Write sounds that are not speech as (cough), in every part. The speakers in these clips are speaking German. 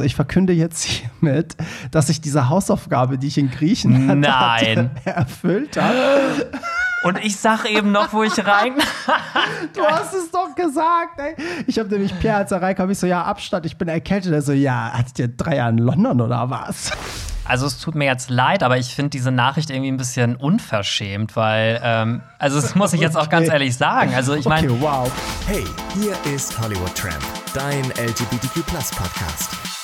so, ich verkünde jetzt hiermit, dass ich diese Hausaufgabe, die ich in Griechenland Nein. hatte, (laughs) erfüllt habe. Und ich sag eben noch, wo ich rein. (laughs) Du hast es doch gesagt, ey. Ich habe nämlich Pierre, als er reinkam, ich so, ja, Abstand, ich bin erkältet. Er so, ja, hattet ihr drei Jahre in London oder was? Also es tut mir jetzt leid, aber ich finde diese Nachricht irgendwie ein bisschen unverschämt, weil, ähm, also das muss ich jetzt auch ganz Okay. ehrlich sagen. Also ich meine, Okay, wow. Hey, hier ist Hollywood Tramp, dein LGBTQ Podcast.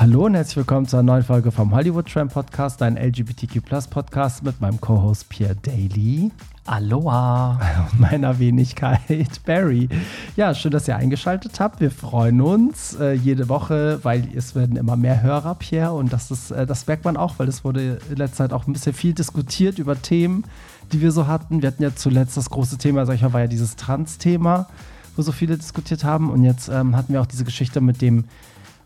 Hallo und herzlich willkommen zu einer neuen Folge vom Hollywood Tram Podcast, dein LGBTQ Podcast mit meinem Co-Host Pierre Daly Aloha. (laughs) meiner Wenigkeit Barry. Ja, schön, dass ihr eingeschaltet habt. Wir freuen uns äh, jede Woche, weil es werden immer mehr Hörer, Pierre, und das ist, äh, das merkt man auch, weil es wurde in letzter Zeit auch ein bisschen viel diskutiert über Themen, die wir so hatten. Wir hatten ja zuletzt das große Thema, sag ich mal, war ja dieses Trans-Thema, wo so viele diskutiert haben. Und jetzt ähm, hatten wir auch diese Geschichte mit dem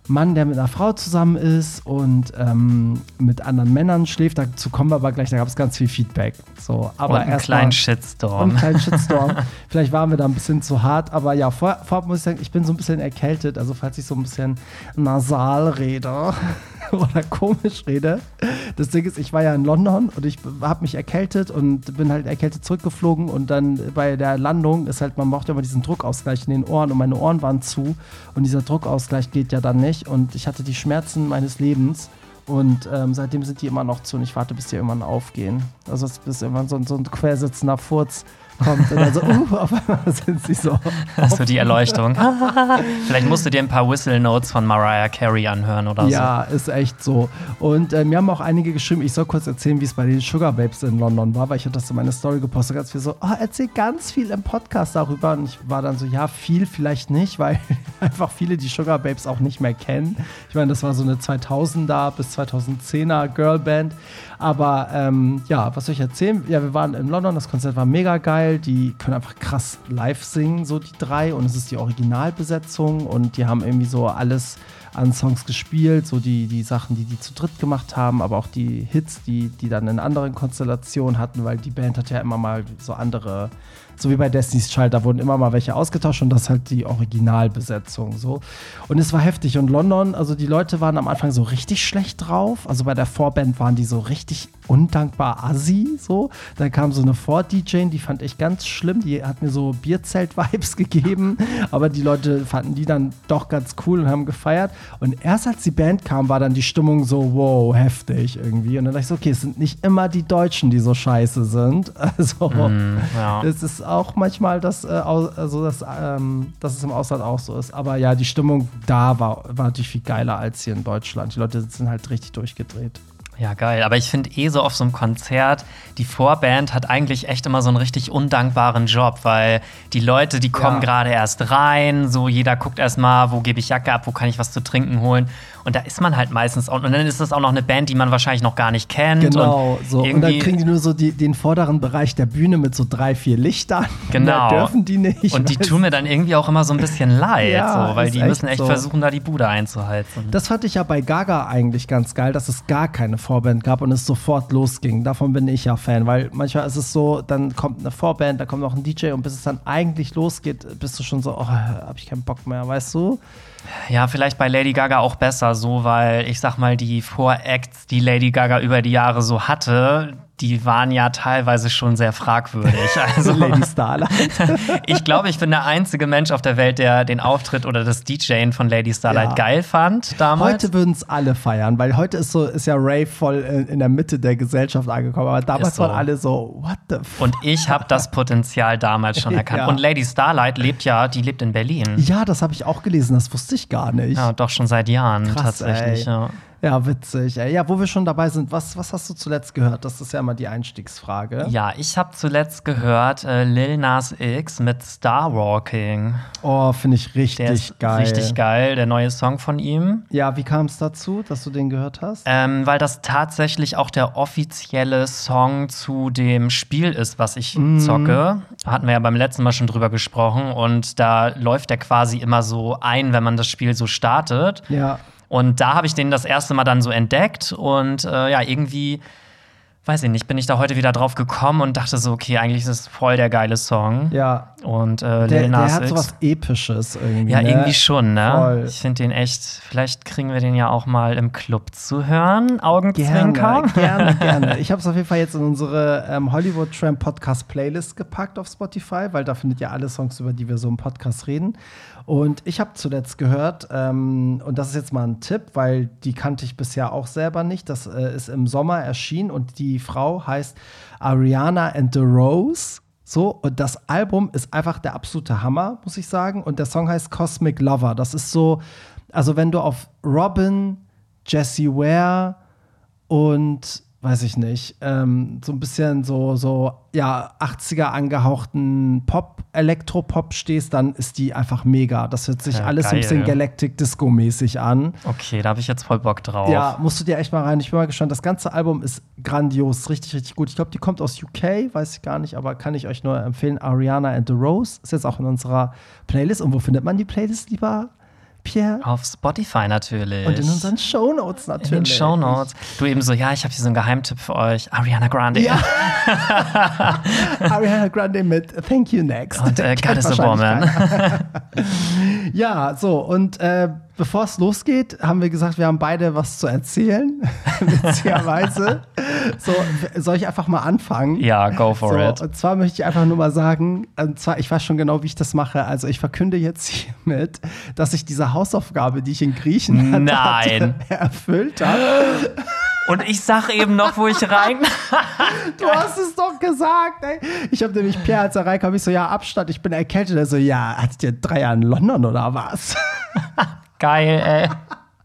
Mann, der mit einer Frau zusammen ist und ähm, mit anderen Männern schläft. Dazu kommen wir aber gleich, da gab es ganz viel Feedback. So, aber Und einen mal- kleinen und Shitstorm. einen kleinen (laughs) Shitstorm. Vielleicht waren wir da ein bisschen zu hart, aber ja, vor, vorab muss ich sagen, ich bin so ein bisschen erkältet. Also, falls ich so ein bisschen nasal rede (laughs) oder komisch rede. Das Ding ist, ich war ja in London und ich habe mich erkältet und bin halt erkältet zurückgeflogen. Und dann bei der Landung ist halt, man braucht ja immer diesen Druckausgleich in den Ohren und meine Ohren waren zu. Und dieser Druckausgleich geht ja dann nicht. Und ich hatte die Schmerzen meines Lebens. Und ähm, seitdem sind die immer noch zu und ich warte, bis die irgendwann aufgehen. Also bis irgendwann so, so ein quersitzender Furz kommt und dann so, uh, auf einmal sind sie so. Das wird die Erleuchtung. (laughs) Vielleicht musst du dir ein paar Whistle Notes von Mariah Carey anhören oder Ja, ist echt so. Und äh, mir haben auch einige geschrieben, ich soll kurz erzählen, wie es bei den Sugar Babes in London war, weil ich hatte das in meine Story gepostet, ganz viel so, oh, erzähl ganz viel im Podcast darüber. Und ich war dann so, ja, viel vielleicht nicht, weil (laughs) einfach viele die Sugar Babes auch nicht mehr kennen. Ich meine, das war so eine 2000er bis 2010er Girlband. Aber ähm, ja, was soll ich erzählen? Ja, wir waren in London, das Konzert war mega geil. Die können einfach krass live singen, so die drei. Und es ist die Originalbesetzung und die haben irgendwie so alles an Songs gespielt, so die, die Sachen, die die zu dritt gemacht haben, aber auch die Hits, die die dann in anderen Konstellationen hatten, weil die Band hat ja immer mal so andere, so wie bei Destiny's Child, da wurden immer mal welche ausgetauscht und das ist halt die Originalbesetzung so. Und es war heftig und London, also die Leute waren am Anfang so richtig schlecht drauf, also bei der Vorband waren die so richtig undankbar assi so. Dann kam so eine Vor-DJ, die fand ich ganz schlimm, die hat mir so Bierzelt-Vibes (laughs) gegeben, aber die Leute fanden die dann doch ganz cool und haben gefeiert. Und erst als die Band kam, war dann die Stimmung so, wow, heftig irgendwie. Und dann dachte ich so, okay, es sind nicht immer die Deutschen, die so scheiße sind. (laughs) Also, ja. es ist auch manchmal das, äh, also das, ähm, dass es im Ausland auch so ist. Aber ja, die Stimmung da war, war natürlich viel geiler als hier in Deutschland. Die Leute sind halt richtig durchgedreht. Ja, geil. Aber ich finde eh so auf so einem Konzert, die Vorband hat eigentlich echt immer so einen richtig undankbaren Job, weil die Leute, die kommen Ja. gerade erst rein, so jeder guckt erst mal, wo gebe ich Jacke ab, wo kann ich was zu trinken holen. Und da ist man halt meistens auch, und dann ist das auch noch eine Band, die man wahrscheinlich noch gar nicht kennt. Genau, und so. Und dann kriegen die nur so die, den vorderen Bereich der Bühne mit so drei, vier Lichtern. (laughs) Genau. Da dürfen die nicht. Und die tun mir dann irgendwie auch immer so ein bisschen (laughs) leid, Ja, so, weil die echt müssen echt so. versuchen, da die Bude einzuheizen. Das fand ich ja bei Gaga eigentlich ganz geil, dass es gar keine Vorband gab und es sofort losging. Davon bin ich ja Fan, weil manchmal ist es so, dann kommt eine Vorband, da kommt noch ein DJ und bis es dann eigentlich losgeht, bist du schon so, oh, hab ich keinen Bock mehr, weißt du? Ja, vielleicht bei Lady Gaga auch besser so, weil ich sag mal, die Voracts, die Lady Gaga über die Jahre so hatte, die waren ja teilweise schon sehr fragwürdig. (laughs) Also Lady Starlight. (laughs) ich glaube, ich bin der einzige Mensch auf der Welt, der den Auftritt oder das DJing von Lady Starlight Ja. geil fand damals. Heute würden es alle feiern, weil heute ist so, ist ja Ray voll in, in der Mitte der Gesellschaft angekommen, aber damals so. waren alle so, what the fuck? und ich habe das Potenzial damals schon (laughs) erkannt. Ja. Und Lady Starlight lebt ja, die lebt in Berlin. Ja, das habe ich auch gelesen, das wusste ich gar nicht. Ja, doch schon seit Jahren Krass, tatsächlich. ey. Ja. Ja, witzig. Ey. Ja, wo wir schon dabei sind, was, was hast du zuletzt gehört? Das ist ja immer die Einstiegsfrage. Ja, ich habe zuletzt gehört äh, Lil Nas X mit Star Walking. Oh, finde ich richtig geil. richtig geil, der neue Song von ihm. Ja, wie kam es dazu, dass du den gehört hast? Ähm, weil das tatsächlich auch der offizielle Song zu dem Spiel ist, was ich Mhm. zocke. Hatten wir ja beim letzten Mal schon drüber gesprochen. Und da läuft der quasi immer so ein, wenn man das Spiel so startet. Ja. Und da habe ich den das erste Mal dann so entdeckt. Und äh, ja, irgendwie weiß ich nicht, bin ich da heute wieder drauf gekommen und dachte so, okay, eigentlich ist es voll der geile Song. Ja. Und äh, Der, Lil Nas der hat X. so was Episches irgendwie. Ja, ne? irgendwie schon, ne? Voll. Ich finde den echt, vielleicht kriegen wir den ja auch mal im Club zu hören. Augenzwinker. Gerne, gerne, (laughs) gerne. Ich habe es auf jeden Fall jetzt in unsere ähm, Hollywood Tramp Podcast Playlist gepackt auf Spotify, weil da findet ihr alle Songs, über die wir so im Podcast reden. Und ich habe zuletzt gehört, ähm, und das ist jetzt mal ein Tipp, weil die kannte ich bisher auch selber nicht. Das äh, ist im Sommer erschienen und die Frau heißt Ariana and the Rose. So, und das Album ist einfach der absolute Hammer, muss ich sagen. Und der Song heißt Cosmic Lover. Das ist so, also wenn du auf Robin, Jessie Ware und weiß ich nicht, ähm, so ein bisschen so, so, ja, 80er angehauchten Pop, Elektropop stehst, dann ist die einfach mega. Das hört sich Ja, alles so ein bisschen geil. Galactic Disco-mäßig an. Okay, da habe ich jetzt voll Bock drauf. Ja, musst du dir echt mal rein. Ich bin mal gespannt. Das ganze Album ist grandios, richtig, richtig gut. Ich glaube, die kommt aus UK, weiß ich gar nicht, aber kann ich euch nur empfehlen. Ariana and the Rose ist jetzt auch in unserer Playlist. Und wo findet man die Playlist, lieber Pierre? Auf Spotify natürlich. Und in unseren Shownotes natürlich. In den Shownotes. Du eben so, ja, ich habe hier so einen Geheimtipp für euch. Ariana Grande. Ja. (laughs) Ariana Grande mit Thank You Next. Und äh, God is a Woman. (laughs) Ja, so, und äh, bevor es losgeht, haben wir gesagt, wir haben beide was zu erzählen. (laughs) Witzigerweise. so, soll ich einfach mal anfangen? Ja, go for so, it. Und zwar möchte ich einfach nur mal sagen, und zwar, ich weiß schon genau, wie ich das mache. Also ich verkünde jetzt hiermit, dass ich diese Hausaufgabe, die ich in Griechenland Nein. hatte, (laughs) erfüllt habe. Und ich sag eben noch, wo ich rein. (laughs) Du hast es doch gesagt, ey. Ich habe nämlich Pierre, als er reinkam, ich so, ja, Abstand, ich bin erkältet. Er so, ja, hattet ihr drei Jahre in London oder was? Geil, ey.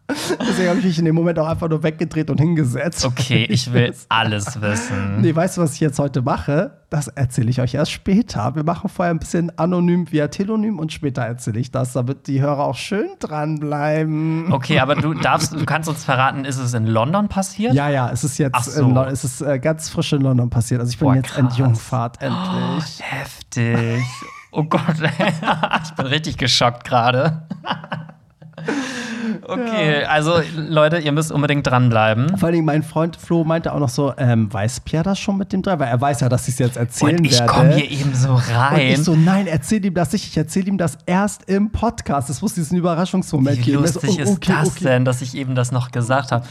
Deswegen habe ich mich in dem Moment auch einfach nur weggedreht und hingesetzt. Okay, ich will alles wissen. Nee, weißt du, was ich jetzt heute mache? Das erzähle ich euch erst später. Wir machen vorher ein bisschen anonym via Telonym und später erzähle ich das, damit die Hörer auch schön dranbleiben. Okay, aber du darfst, du kannst uns verraten, ist es in London passiert? Ja, ja, es ist jetzt so. in Lo- es ist äh, ganz frisch in London passiert. Also ich bin Boah, jetzt. Entjungfahrt, endlich. Heftig. Oh Gott, (laughs) ich bin richtig geschockt gerade. Okay, also Leute, ihr müsst unbedingt dranbleiben. Vor Dingen mein Freund Flo meinte auch noch so, ähm, weiß Pierre das schon mit dem drei? Weil er weiß ja, dass ich es jetzt erzählen Und ich werde. komme hier eben so und rein. ich so, nein, erzähl ihm das nicht. Ich erzähle ihm das erst im Podcast. Es muss diesen Überraschungsmoment Wie geben. So, lustig ist okay, das okay. denn, dass ich eben das noch gesagt habe?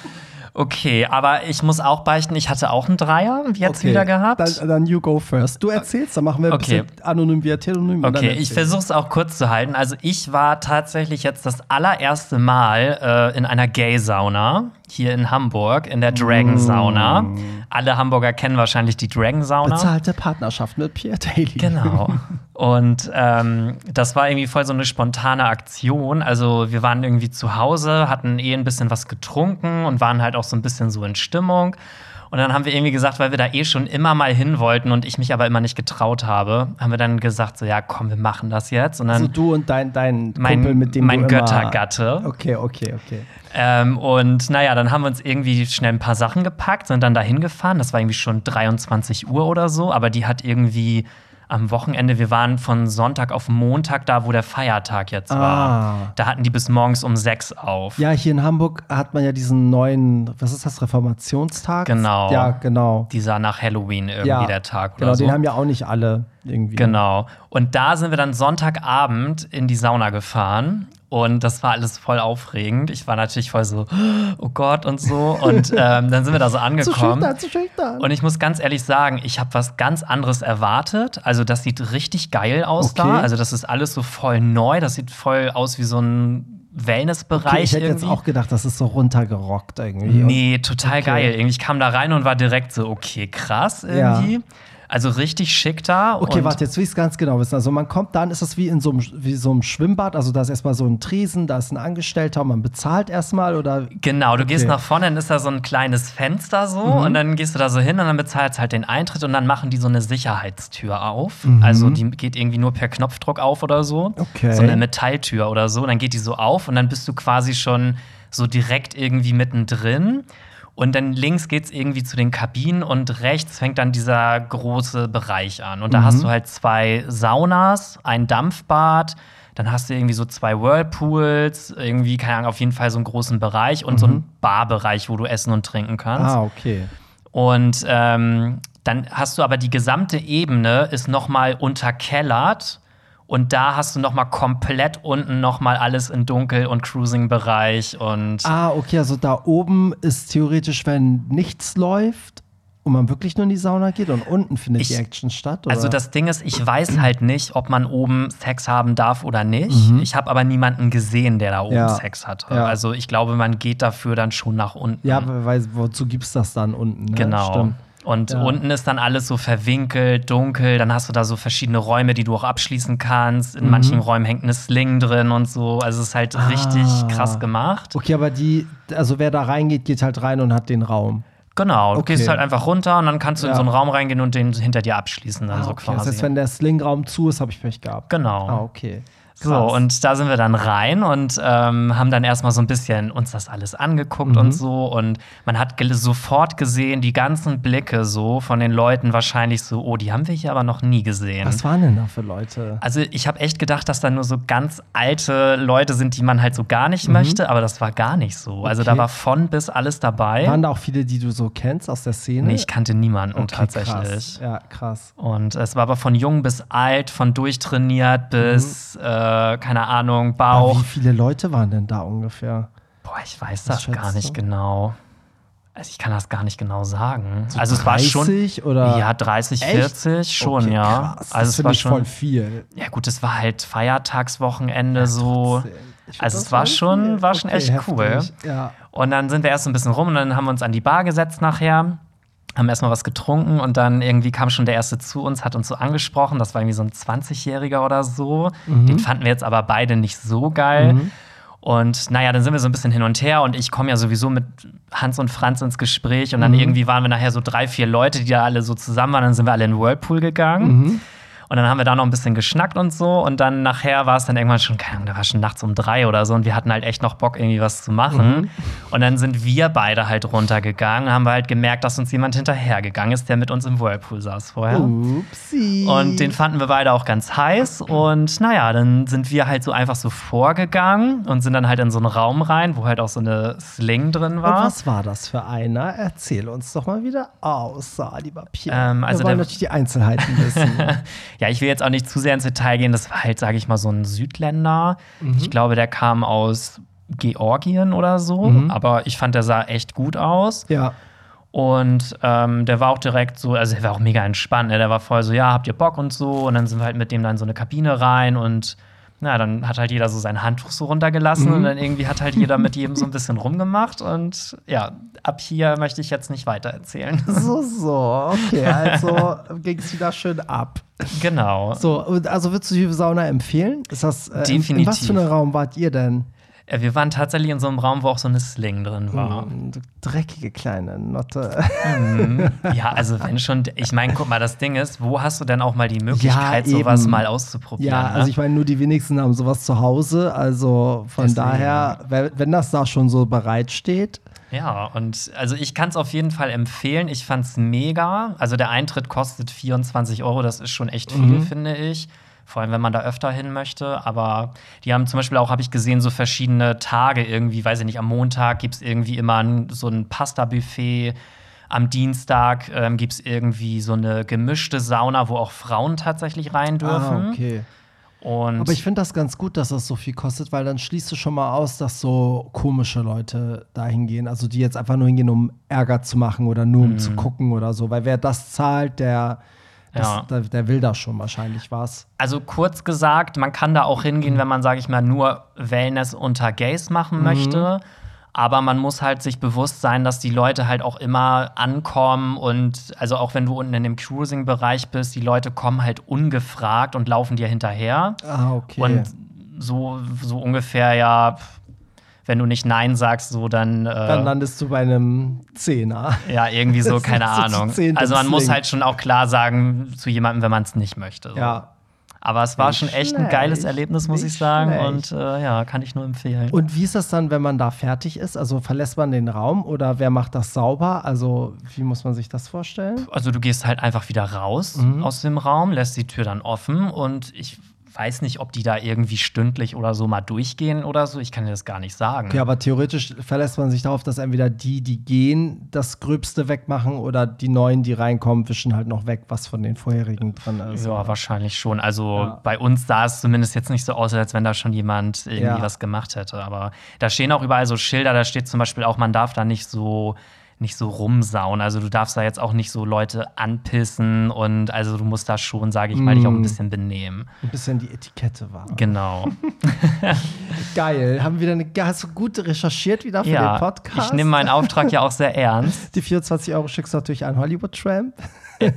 Okay, aber ich muss auch beichten, ich hatte auch einen Dreier jetzt Okay, wieder gehabt. Dann, dann you go first. Du erzählst, dann machen wir ein Okay. bisschen anonym via Telonym. Okay, ich versuche es auch kurz zu halten. Also ich war tatsächlich jetzt das allererste Mal äh, in einer Gay-Sauna hier in Hamburg, in der Dragon-Sauna. Alle Hamburger kennen wahrscheinlich die Dragon-Sauna. Bezahlte Partnerschaft mit Pierre Daly. Genau. (laughs) Und ähm, das war irgendwie voll so eine spontane Aktion. Also wir waren irgendwie zu Hause, hatten eh ein bisschen was getrunken und waren halt auch so ein bisschen so in Stimmung. Und dann haben wir irgendwie gesagt, weil wir da eh schon immer mal hin wollten und ich mich aber immer nicht getraut habe, haben wir dann gesagt, so ja, komm, wir machen das jetzt. Und dann Also du und dein, dein mein, Kumpel, mit dem mein du Göttergatte. Okay, okay, okay. Ähm, und naja, dann haben wir uns irgendwie schnell ein paar Sachen gepackt, sind dann da hingefahren. Das war irgendwie schon 23 Uhr oder so, aber die hat irgendwie am Wochenende, wir waren von Sonntag auf Montag da, wo der Feiertag jetzt war. Ah. Da hatten die bis morgens um sechs auf. Ja, hier in Hamburg hat man ja diesen neuen, was ist das, Reformationstag? Genau. Ja, genau. Dieser nach Halloween irgendwie ja, der Tag oder Genau, so. den haben ja auch nicht alle irgendwie. Genau. Und da sind wir dann Sonntagabend in die Sauna gefahren. Und das war alles voll aufregend. Ich war natürlich voll so, (gasps) oh Gott und so. Und (laughs) ähm, dann sind wir da so Zu angekommen. schüchtern, zu schüchtern. Und ich muss ganz ehrlich sagen, ich habe was ganz anderes erwartet. Also, das sieht richtig geil aus Okay. da. Also, das ist alles so voll neu. Das sieht voll aus wie so ein Wellnessbereich okay, ich hätte irgendwie. jetzt auch gedacht, das ist so runtergerockt irgendwie. Nee, total Okay. geil. Irgendwie, ich kam da rein und war direkt so, okay, krass irgendwie. Also richtig schick da. Okay, warte, jetzt will ich es ganz genau wissen. Also man kommt dann, ist das wie in so einem, wie so einem Schwimmbad, also da ist erstmal so ein Tresen, da ist ein Angestellter und man bezahlt erstmal oder Genau, du gehst Okay. Mhm. nach vorne, dann ist da so ein kleines Fenster so und dann gehst du da so hin und dann bezahlst halt den Eintritt und dann machen die so eine Sicherheitstür auf. Also die geht irgendwie nur per Knopfdruck auf oder so. Mhm. Okay. So eine Metalltür oder so. Und dann geht die so auf und dann bist du quasi schon so direkt irgendwie mittendrin. Und dann links geht's irgendwie zu den Kabinen und rechts fängt dann dieser große Bereich an. Und da hast du halt zwei Saunas, ein Dampfbad, dann hast du irgendwie so zwei Whirlpools, irgendwie, keine Ahnung, auf jeden Fall so einen großen Bereich und so einen Barbereich, wo du essen und trinken kannst. Ah, okay. Und ähm, dann hast du aber die gesamte Ebene ist noch mal unterkellert und da hast du noch mal komplett unten noch mal alles in Dunkel und Cruising-Bereich und Ah, okay, also da oben ist theoretisch, wenn nichts läuft und man wirklich nur in die Sauna geht und unten findet Ich- die Action statt? Oder? Also das Ding ist, ich weiß halt nicht, ob man oben Sex haben darf oder nicht. Ich habe aber niemanden gesehen, der da oben Mhm. Ja. Sex hatte. Ja. Also ich glaube, man geht dafür dann schon nach unten. ja, weil wozu gibt's das dann unten? Ne? Genau. Stimmt. Und Ja. unten ist dann alles so verwinkelt, dunkel. Dann hast du da so verschiedene Räume, die du auch abschließen kannst. Mhm. In manchen Räumen hängt eine Sling drin und so. Also es ist halt richtig Ah. krass gemacht. Okay, aber die, also wer da reingeht, geht halt rein und hat den Raum. Genau, du Okay. gehst halt einfach runter und dann kannst du in Ja. so einen Raum reingehen und den hinter dir abschließen dann so Ah, okay. quasi. Das heißt, wenn der Slingraum zu ist, habe ich Pech gehabt. genau. Ah, okay. So, Krass. und da sind wir dann rein und ähm, haben dann erstmal so ein bisschen uns das alles angeguckt Mhm. und so. Und man hat sofort gesehen, die ganzen Blicke so von den Leuten wahrscheinlich so, oh, die haben wir hier aber noch nie gesehen. Was waren denn da für Leute? Also ich habe echt gedacht, dass da nur so ganz alte Leute sind, die man halt so gar nicht möchte, aber das war gar nicht so. Also da Mhm. Okay. war von bis alles dabei. Waren da auch viele, die du so kennst aus der Szene? nee, ich kannte niemanden Okay, tatsächlich. Krass. Ja, krass. Und es war aber von jung bis alt, von durchtrainiert bis, äh, keine Ahnung, Aber Bauch. wie viele Leute waren denn da ungefähr? Boah, ich weiß Was das gar nicht du? genau. Also ich kann das gar nicht genau sagen. So also es war schon 30 oder? ja 30, Echt? 40 schon, Okay, ja. Krass. Also das es war schon voll viel. Ja gut, es war halt Feiertagswochenende so. Ich find Also es war schon- viel. war schon echt cool. heftig. Ja. Und dann sind wir erst so ein bisschen rum und dann haben wir uns an die Bar gesetzt nachher. Haben erstmal was getrunken und dann irgendwie kam schon der erste zu uns, hat uns so angesprochen. Das war irgendwie so ein 20-Jähriger oder so. Mhm. Den fanden wir jetzt aber beide nicht so geil. Und naja, dann sind wir so ein bisschen hin und her und ich komme ja sowieso mit Hans und Franz ins Gespräch und dann Mhm. irgendwie waren wir nachher so drei, vier Leute, die da alle so zusammen waren. Dann sind wir alle in den Whirlpool gegangen. Und dann haben wir da noch ein bisschen geschnackt und so. Und dann nachher war es dann irgendwann schon, keine Ahnung, da war schon nachts um drei oder so. Und wir hatten halt echt noch Bock, irgendwie was zu machen. Mhm. Und dann sind wir beide halt runtergegangen. Haben wir halt gemerkt, dass uns jemand hinterhergegangen ist, der mit uns im Whirlpool saß vorher. Upsi. Und den fanden wir beide auch ganz heiß. Und naja, dann sind wir halt so einfach so vorgegangen und sind dann halt in so einen Raum rein, wo halt auch so eine Sling drin Und war. was war das für einer? Erzähl uns doch mal wieder aus, lieber Pierre. Ähm, also Wir wollen natürlich die Einzelheiten wissen. (laughs) Ja, ich will jetzt auch nicht zu sehr ins Detail gehen. Das war halt, sage ich mal, so ein Südländer. Mhm. Ich glaube, der kam aus Georgien oder so. Mhm. Aber ich fand, der sah echt gut aus. ja. Und ähm, der war auch direkt so, also der war auch mega entspannt. Ne? Der war voll so, ja, habt ihr Bock und so. Und dann sind wir halt mit dem dann in so eine Kabine rein und na, dann hat halt jeder so sein Handtuch so runtergelassen Mhm. und dann irgendwie hat halt jeder mit (laughs) jedem so ein bisschen rumgemacht. Und ja, ab hier möchte ich jetzt nicht weiter erzählen. (laughs) So, so, okay, also ging es wieder schön ab. genau. So, also würdest du die Sauna empfehlen? Ist das, äh, In, in was Definitiv. für einem Raum wart ihr denn? Äh, Wir waren tatsächlich in so einem Raum, wo auch so eine Sling drin war. Hm, du dreckige kleine Notte. (laughs) Ja, also wenn schon, ich meine, guck mal, das Ding ist, wo hast du denn auch mal die Möglichkeit, Ja, sowas mal auszuprobieren? Ja, ne? also ich meine, nur die wenigsten haben sowas zu Hause. Also von Deswegen. daher, wenn wenn das da schon so bereitsteht. Ja, und also ich kann es auf jeden Fall empfehlen. Ich fand's mega. Also der Eintritt kostet 24 Euro, das ist schon echt viel, Mhm. finde ich. Vor allem, wenn man da öfter hin möchte. Aber die haben zum Beispiel auch, habe ich gesehen, so verschiedene Tage irgendwie, weiß ich nicht, am Montag gibt es irgendwie immer so ein Pasta-Buffet. Am Dienstag ähm, gibt es irgendwie so eine gemischte Sauna, wo auch Frauen tatsächlich rein dürfen. Ah, okay. Und Aber ich finde das ganz gut, dass das so viel kostet, weil dann schließt du schon mal aus, dass so komische Leute da hingehen. Also die jetzt einfach nur hingehen, um Ärger zu machen oder nur um zu gucken oder so. Weil wer das zahlt, der, Ja. der, der will da schon wahrscheinlich was. Also kurz gesagt, man kann da auch hingehen, wenn man, sage ich mal, nur Wellness unter Gays machen möchte. Aber man muss halt sich bewusst sein, dass die Leute halt auch immer ankommen und also auch wenn du unten in dem Cruising-Bereich bist, die Leute kommen halt ungefragt und laufen dir hinterher. Ah, okay. Und so, so ungefähr, ja, wenn du nicht Nein sagst, so dann. Äh, dann landest du bei einem Zehner. ja, irgendwie so, (laughs) keine Ahnung. Also man muss halt schon auch klar sagen zu jemandem, wenn man es nicht möchte. So. Ja. Aber es war Nicht schon echt ein geiles schlecht, Erlebnis, muss nicht ich sagen. schlecht. Und äh, ja, kann ich nur empfehlen. Und wie ist das dann, wenn man da fertig ist? Also verlässt man den Raum oder wer macht das sauber? Also wie muss man sich das vorstellen? also du gehst halt einfach wieder raus Mhm. aus dem Raum, lässt die Tür dann offen und ich weiß nicht, ob die da irgendwie stündlich oder so mal durchgehen oder so. Ich kann dir das gar nicht sagen. Okay, aber theoretisch verlässt man sich darauf, dass entweder die, die gehen, das Gröbste wegmachen oder die Neuen, die reinkommen, wischen halt noch weg, was von den vorherigen dran ist. Ja, wahrscheinlich schon. Also Ja. bei uns sah es zumindest jetzt nicht so aus, als wenn da schon jemand irgendwie Ja. was gemacht hätte. Aber da stehen auch überall so Schilder, da steht zum Beispiel auch, man darf da nicht so nicht so rumsauen. Also du darfst da jetzt auch nicht so Leute anpissen und also du musst da schon, sage ich mal, dich auch ein Mm. bisschen benehmen. Ein bisschen die Etikette war. Genau. (laughs) Geil. Haben wir eine, hast du gut recherchiert wieder für den ja, Podcast? ich nehme meinen Auftrag ja auch sehr (laughs) ernst. Die 24 Euro schickst du natürlich an Hollywood Tramp.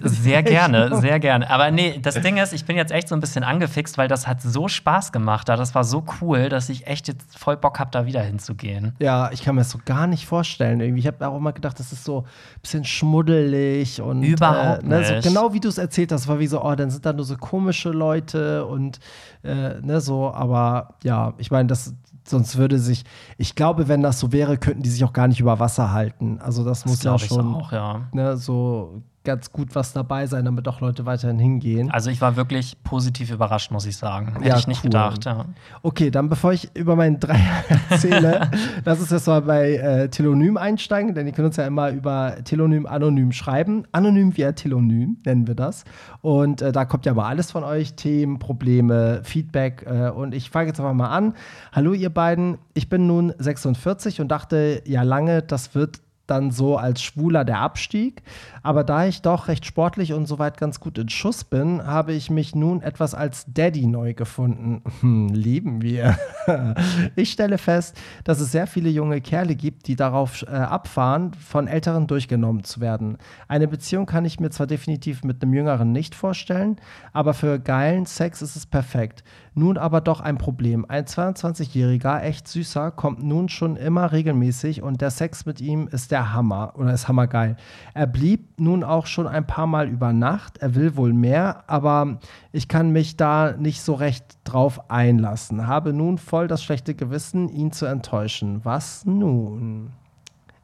Sehr (laughs) gerne, sehr gerne. Aber nee, das Ding ist, ich bin jetzt echt so ein bisschen angefixt, weil das hat so Spaß gemacht. da. Das war so cool, dass ich echt jetzt voll Bock habe, da wieder hinzugehen. Ja, ich kann mir das so gar nicht vorstellen. Irgendwie. Ich habe auch immer gedacht, das ist so ein bisschen schmuddelig und Überhaupt äh, ne, so nicht. genau wie du es erzählt hast, war wie so, oh, dann sind da nur so komische Leute und äh, ne, so, aber ja, ich meine, das sonst würde sich, ich glaube, wenn das so wäre, könnten die sich auch gar nicht über Wasser halten. Also das, muss ja glaub ich schon auch, ja. ne, so ganz gut was dabei sein, damit auch Leute weiterhin hingehen. Also ich war wirklich positiv überrascht, muss ich sagen. Hätte Ja, ich nicht cool. gedacht. Ja. Okay, dann bevor ich über meinen Dreier (laughs) erzähle, (laughs) lass uns jetzt mal bei äh, Telonym einsteigen, denn ihr könnt uns ja immer über Telonym anonym schreiben. Anonym via Telonym nennen wir das. Und äh, da kommt ja mal alles von euch: Themen, Probleme, Feedback. Äh, und ich fange jetzt einfach mal an. Hallo, ihr beiden. Ich bin nun 46 und dachte ja lange, das wird dann so als Schwuler der Abstieg. Aber da ich doch recht sportlich und soweit ganz gut in Schuss bin, habe ich mich nun etwas als Daddy neu gefunden. Hm, lieben wir. (laughs) ich stelle fest, dass es sehr viele junge Kerle gibt, die darauf äh, abfahren, von Älteren durchgenommen zu werden. Eine Beziehung kann ich mir zwar definitiv mit einem Jüngeren nicht vorstellen, aber für geilen Sex ist es perfekt. Nun aber doch ein Problem. Ein 22-Jähriger, echt süßer, kommt nun schon immer regelmäßig und der Sex mit ihm ist der Hammer oder ist hammergeil. Er blieb nun auch schon ein paar Mal über Nacht. Er will wohl mehr, aber ich kann mich da nicht so recht drauf einlassen. Habe nun voll das schlechte Gewissen, ihn zu enttäuschen. Was nun?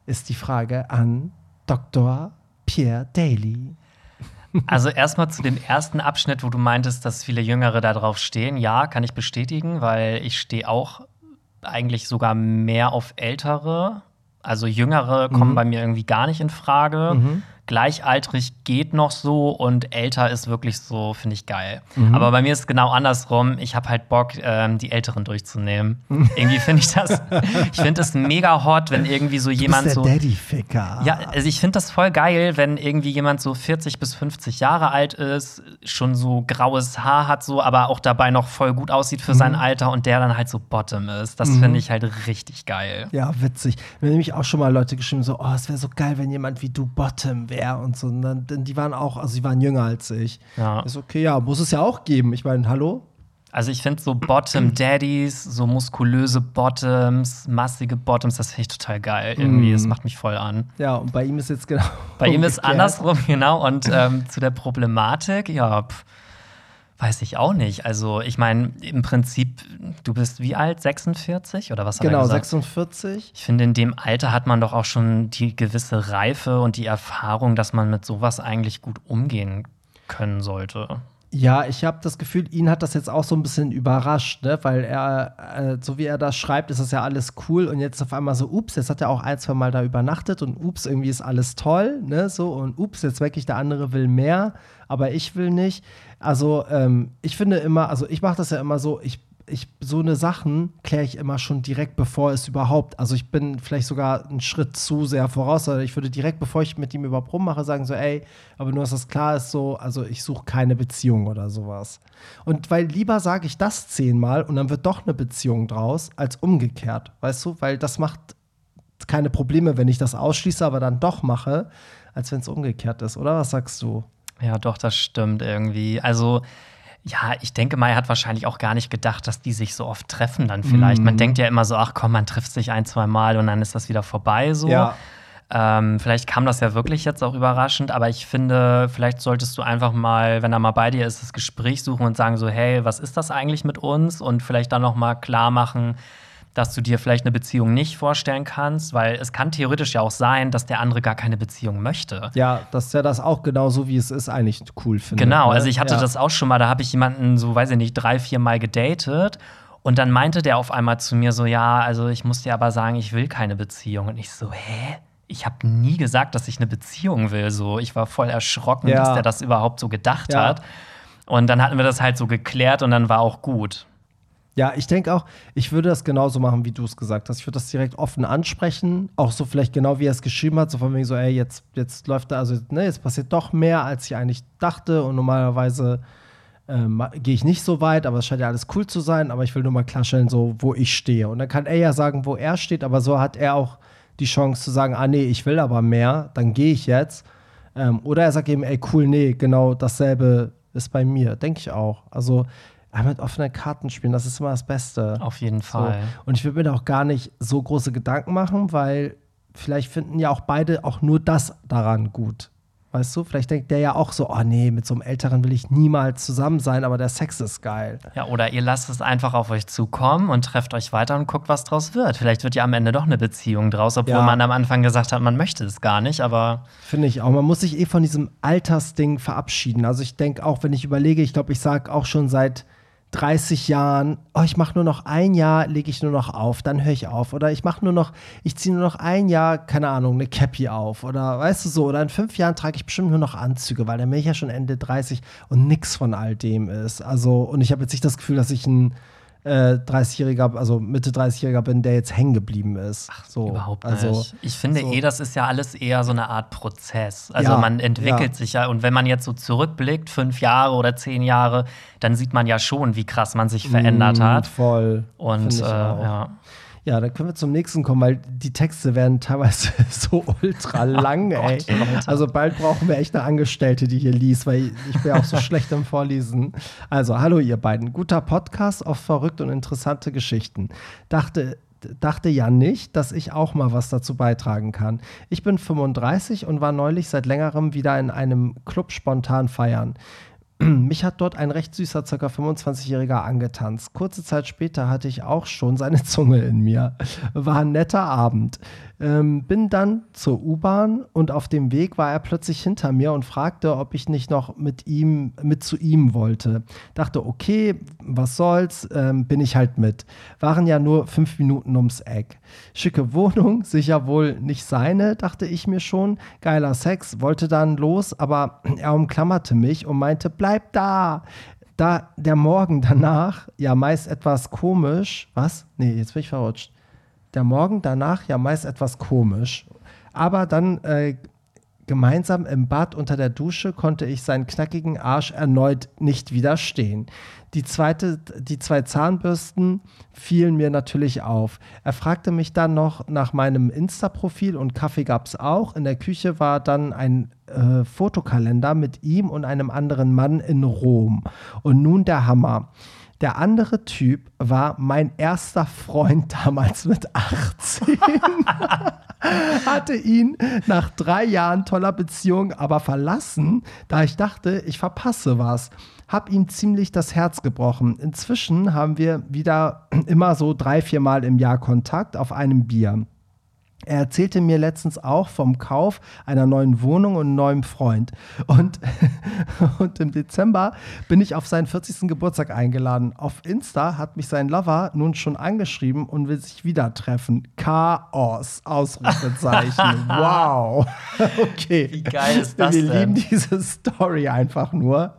Ist die Frage an Dr. Pierre Daly. Also erstmal zu dem ersten Abschnitt, wo du meintest, dass viele Jüngere da drauf stehen. Ja, kann ich bestätigen, weil ich stehe auch eigentlich sogar mehr auf Ältere. Also Jüngere kommen Mhm. bei mir irgendwie gar nicht in Frage. Mhm. Gleichaltrig geht noch so und älter ist wirklich so, finde ich geil. Mhm. Aber bei mir ist es genau andersrum. Ich habe halt Bock, ähm, die Älteren durchzunehmen. irgendwie finde ich das, (laughs) ich finde es mega hot, wenn irgendwie so jemand du bist so. der Daddy-Ficker. Ja, also ich finde das voll geil, wenn irgendwie jemand so 40 bis 50 Jahre alt ist, schon so graues Haar hat, so, aber auch dabei noch voll gut aussieht für sein Alter und der dann halt so Bottom ist. Das finde ich halt richtig geil. Ja, witzig. Mir nämlich auch schon mal Leute geschrieben, so, oh, es wäre so geil, wenn jemand wie du Bottom wäre und so. Und dann, denn die waren auch, also die waren jünger als ich. Ja. Ist okay, ja, muss es ja auch geben. Ich meine, hallo? Also ich finde so Bottom (clears throat) Daddies, so muskulöse Bottoms, massige Bottoms, das finde ich total geil. Irgendwie, das macht mich voll an. Ja, und bei ihm ist jetzt genau. Bei ihm ist umgekehrt. andersrum, (laughs) genau. Und ähm, zu der Problematik, ja, pf, weiß ich auch nicht. Also, ich meine, im Prinzip, du bist wie alt? 46 oder was hat er Genau, gesagt? 46. Ich finde, in dem Alter hat man doch auch schon die gewisse Reife und die Erfahrung, dass man mit sowas eigentlich gut umgehen können sollte. Ja, ich habe das Gefühl, ihn hat das jetzt auch so ein bisschen überrascht, ne? weil er, äh, so wie er das schreibt, ist das ja alles cool und jetzt auf einmal so, ups, jetzt hat er auch ein, zwei Mal da übernachtet und ups, irgendwie ist alles toll, ne, so und ups, jetzt merke ich, der andere will mehr, aber ich will nicht. Also, ähm, ich finde immer, also ich mache das ja immer so, ich ich, so eine Sachen kläre ich immer schon direkt, bevor es überhaupt, also ich bin vielleicht sogar einen Schritt zu sehr voraus, oder ich würde direkt, bevor ich mit ihm überhaupt rummache, sagen so, ey, aber nur, dass das klar ist, so, also ich suche keine Beziehung oder sowas. Und weil lieber sage ich das zehnmal und dann wird doch eine Beziehung draus, als umgekehrt, weißt du, weil das macht keine Probleme, wenn ich das ausschließe, aber dann doch mache, als wenn es umgekehrt ist, oder? Was sagst du? Ja, doch, das stimmt irgendwie. Also, ja, ich denke mal, er hat wahrscheinlich auch gar nicht gedacht, dass die sich so oft treffen dann vielleicht. Man denkt ja immer so, ach komm, man trifft sich ein, zwei Mal und dann ist das wieder vorbei so. Ja. Ähm, vielleicht kam das ja wirklich jetzt auch überraschend, aber ich finde, vielleicht solltest du einfach mal, wenn er mal bei dir ist, das Gespräch suchen und sagen so, hey, was ist das eigentlich mit uns? Und vielleicht dann noch mal klar machen, dass du dir vielleicht eine Beziehung nicht vorstellen kannst, weil es kann theoretisch ja auch sein, dass der andere gar keine Beziehung möchte. Ja, dass der das auch genau so wie es ist eigentlich cool findet. Genau, ne? also ich hatte ja. das auch schon mal, da habe ich jemanden so, weiß ich nicht, drei, vier Mal gedatet. Und dann meinte der auf einmal zu mir so, ja, also ich muss dir aber sagen, ich will keine Beziehung. Und ich so, hä? Ich habe nie gesagt, dass ich eine Beziehung will. So, ich war voll erschrocken, Ja. dass der das überhaupt so gedacht Ja. hat. Und dann hatten wir das halt so geklärt und dann war auch gut. Ja, ich denke auch, ich würde das genauso machen, wie du es gesagt hast. Ich würde das direkt offen ansprechen, auch so vielleicht genau wie er es geschrieben hat, so von wegen so, ey, jetzt, jetzt läuft da, also ne, jetzt passiert doch mehr, als ich eigentlich dachte und normalerweise ähm, gehe ich nicht so weit, aber es scheint ja alles cool zu sein, aber ich will nur mal klarstellen, so, wo ich stehe. Und dann kann er ja sagen, wo er steht, aber so hat er auch die Chance zu sagen, ah nee, ich will aber mehr, dann gehe ich jetzt. Ähm, oder er sagt eben, ey, cool, nee, genau dasselbe ist bei mir, denke ich auch. Also ja, mit offenen Karten spielen, das ist immer das Beste. Auf jeden So. Fall. Und ich würde mir da auch gar nicht so große Gedanken machen, weil vielleicht finden ja auch beide auch nur das daran gut. Weißt du, vielleicht denkt der ja auch so, oh nee, mit so einem Älteren will ich niemals zusammen sein, aber der Sex ist geil. Ja, oder ihr lasst es einfach auf euch zukommen und trefft euch weiter und guckt, was draus wird. Vielleicht wird ja am Ende doch eine Beziehung draus, obwohl Ja. man am Anfang gesagt hat, man möchte es gar nicht, aber Finde ich auch. Man muss sich eh von diesem Altersding verabschieden. Also ich denke auch, wenn ich überlege, ich glaube, ich sage auch schon seit 30 Jahren, oh, ich mache nur noch ein Jahr, lege ich nur noch auf, dann höre ich auf. Oder ich mache nur noch, ich ziehe nur noch ein Jahr, keine Ahnung, eine Cappy auf. Oder weißt du so, oder in fünf Jahren trage ich bestimmt nur noch Anzüge, weil dann bin ich ja schon Ende 30 und nix von all dem ist. Also, und ich habe jetzt nicht das Gefühl, dass ich ein äh, 30-Jähriger, also Mitte 30-Jähriger bin, der jetzt hängen geblieben ist. so, Überhaupt nicht. Also, ich finde so. eh, das ist ja alles eher so eine Art Prozess. Also Ja, man entwickelt ja. sich ja und wenn man jetzt so zurückblickt, fünf Jahre oder zehn Jahre, dann sieht man ja schon, wie krass man sich verändert Mm, hat. Voll. Und äh, ja. Ja, dann können wir zum nächsten kommen, weil die Texte werden teilweise (laughs) so ultra (laughs) lang, Oh ey. Gott. Also bald brauchen wir echt eine Angestellte, die hier liest, weil ich bin ja auch so (laughs) schlecht im Vorlesen. Also, hallo ihr beiden. Guter Podcast auf verrückte und interessante Geschichten. Dachte, dachte ja nicht, dass ich auch mal was dazu beitragen kann. Ich bin 35 und war neulich seit längerem wieder in einem Club spontan feiern. (clears throat) Mich hat dort ein recht süßer, ca. 25-Jähriger angetanzt. Kurze Zeit später hatte ich auch schon seine (laughs) Zunge in mir. War ein netter Abend. Ähm, bin dann zur U-Bahn und auf dem Weg war er plötzlich hinter mir und fragte, ob ich nicht noch mit ihm, mit zu ihm wollte. Dachte, okay, was soll's, ähm, bin ich halt mit. Waren ja nur fünf Minuten ums Eck. Schicke Wohnung, (laughs) sicher wohl nicht seine, dachte ich mir schon. Geiler Sex, wollte dann los, aber (clears throat) er umklammerte mich und meinte, bleib da. Da der Morgen danach ja meist etwas komisch, was? Nee, jetzt bin ich verrutscht. Der Morgen danach ja meist etwas komisch. Aber dann äh, gemeinsam im Bad unter der Dusche konnte ich seinen knackigen Arsch erneut nicht widerstehen. Die, zweite, die zwei Zahnbürsten fielen mir natürlich auf. Er fragte mich dann noch nach meinem Insta-Profil und Kaffee gab es auch. In der Küche war dann ein äh, Fotokalender mit ihm und einem anderen Mann in Rom. Und nun der Hammer. Der andere Typ war mein erster Freund (laughs) damals mit 18 (laughs) hatte ihn nach drei Jahren toller Beziehung aber verlassen, da ich dachte, ich verpasse was. Hab ihm ziemlich das Herz gebrochen. Inzwischen haben wir wieder (clears throat) immer so drei, vier Mal im Jahr Kontakt auf einem Bier. Er erzählte mir letztens auch vom Kauf einer neuen Wohnung und einem neuen Freund. Und, (laughs) und im Dezember bin ich auf seinen 40. Geburtstag eingeladen. Auf Insta hat mich sein Lover nun schon angeschrieben und will sich wieder treffen. Chaos! Ausrufezeichen. (laughs) wow. (laughs) okay. Wie geil ist das Wir denn? lieben diese Story einfach nur.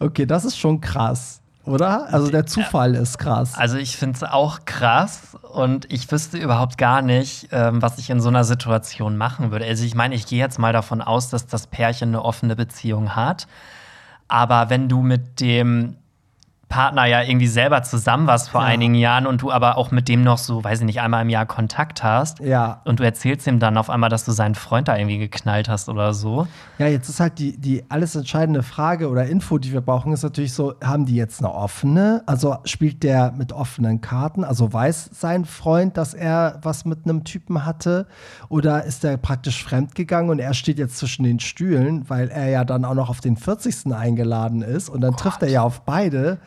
Okay, das ist schon krass. Oder? Also der Zufall ist krass. Also ich finde es auch krass und ich wüsste überhaupt gar nicht, ähm, was ich in so einer Situation machen würde. Also ich meine, ich gehe jetzt mal davon aus, dass das Pärchen eine offene Beziehung hat. Aber wenn du mit dem Partner ja irgendwie selber zusammen warst vor Ja. einigen Jahren und du aber auch mit dem noch so, weiß ich nicht, einmal im Jahr Kontakt hast Ja. und du erzählst ihm dann auf einmal, dass du seinen Freund da irgendwie geknallt hast oder so. Ja, jetzt ist halt die, die alles entscheidende Frage oder Info, die wir brauchen, ist natürlich so, haben die jetzt eine offene? Also spielt der mit offenen Karten? Also weiß sein Freund, dass er was mit einem Typen hatte? Oder ist er praktisch fremdgegangen und er steht jetzt zwischen den Stühlen, weil er ja dann auch noch auf den 40. eingeladen ist und dann trifft er ja auf beide.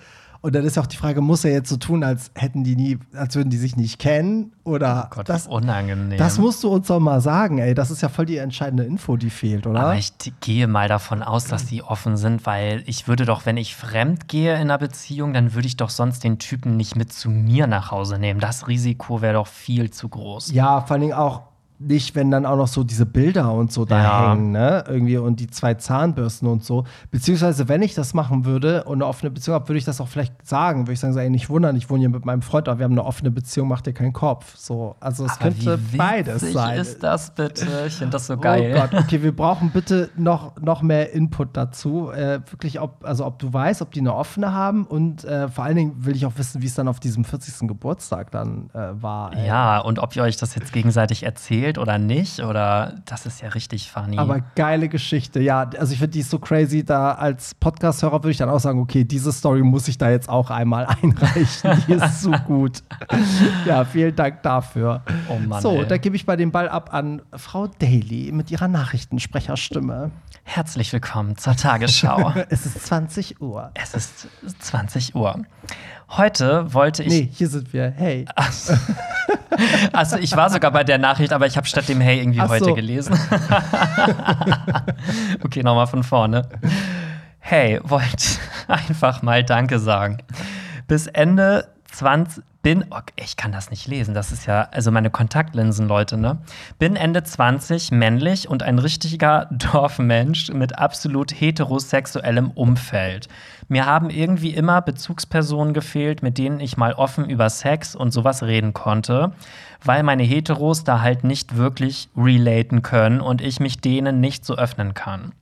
Und dann ist auch die Frage, muss er jetzt so tun, als hätten die nie, als würden die sich nicht kennen? Oder Oh Gott, das, unangenehm. das musst du uns doch mal sagen, ey. Das ist ja voll die entscheidende Info, die fehlt, oder? Aber ich gehe mal davon aus, dass die offen sind, weil ich würde doch, wenn ich fremd gehe in einer Beziehung, dann würde ich doch sonst den Typen nicht mit zu mir nach Hause nehmen. Das Risiko wäre doch viel zu groß. Ja, vor allen Dingen auch nicht, wenn dann auch noch so diese Bilder und so da Ja. hängen, ne? Irgendwie und die zwei Zahnbürsten und so. Beziehungsweise, wenn ich das machen würde und eine offene Beziehung habe, würde ich das auch vielleicht sagen. Würde ich sagen, so, ey, nicht wundern, ich wohne hier mit meinem Freund, aber wir haben eine offene Beziehung, mach dir keinen Kopf. So, also es Aber könnte beides sein. ist das bitte? Ich finde das so (laughs) Oh geil. Gott, okay, wir brauchen bitte noch, noch mehr Input dazu. Äh, wirklich, ob, also ob du weißt, ob die eine offene haben und äh, vor allen Dingen will ich auch wissen, wie es dann auf diesem 40. Geburtstag dann äh, war. ey. Ja, und ob ihr euch das jetzt gegenseitig erzählt oder nicht, oder das ist ja richtig funny. Aber geile Geschichte, ja. Also ich finde die ist so crazy. Da als Podcast-Hörer würde ich dann auch sagen, okay, diese Story muss ich da jetzt auch einmal (laughs) einreichen. Die ist so gut. (laughs) ja, vielen Dank dafür. Oh Mann, so, ey. da gebe ich mal den Ball ab an Frau Daly mit ihrer Nachrichtensprecherstimme. Herzlich willkommen zur Tagesschau. (laughs) es ist 20 Uhr. es ist 20 Uhr. Heute wollte ich. Nee, hier sind wir. Hey. (laughs) Also ich war sogar bei der Nachricht, aber ich habe statt dem Hey irgendwie Ach heute so. gelesen. (laughs) okay, nochmal von vorne. Hey, wollt (laughs) einfach mal Danke sagen. Bis Ende 20 bin, oh, ich kann das nicht lesen, das ist ja, also meine Kontaktlinsen, Leute, ne? Bin Ende 20, männlich und ein richtiger Dorfmensch mit absolut heterosexuellem Umfeld. Mir haben irgendwie immer Bezugspersonen gefehlt, mit denen ich mal offen über Sex und sowas reden konnte, weil meine Heteros da halt nicht wirklich relaten können und ich mich denen nicht so öffnen kann.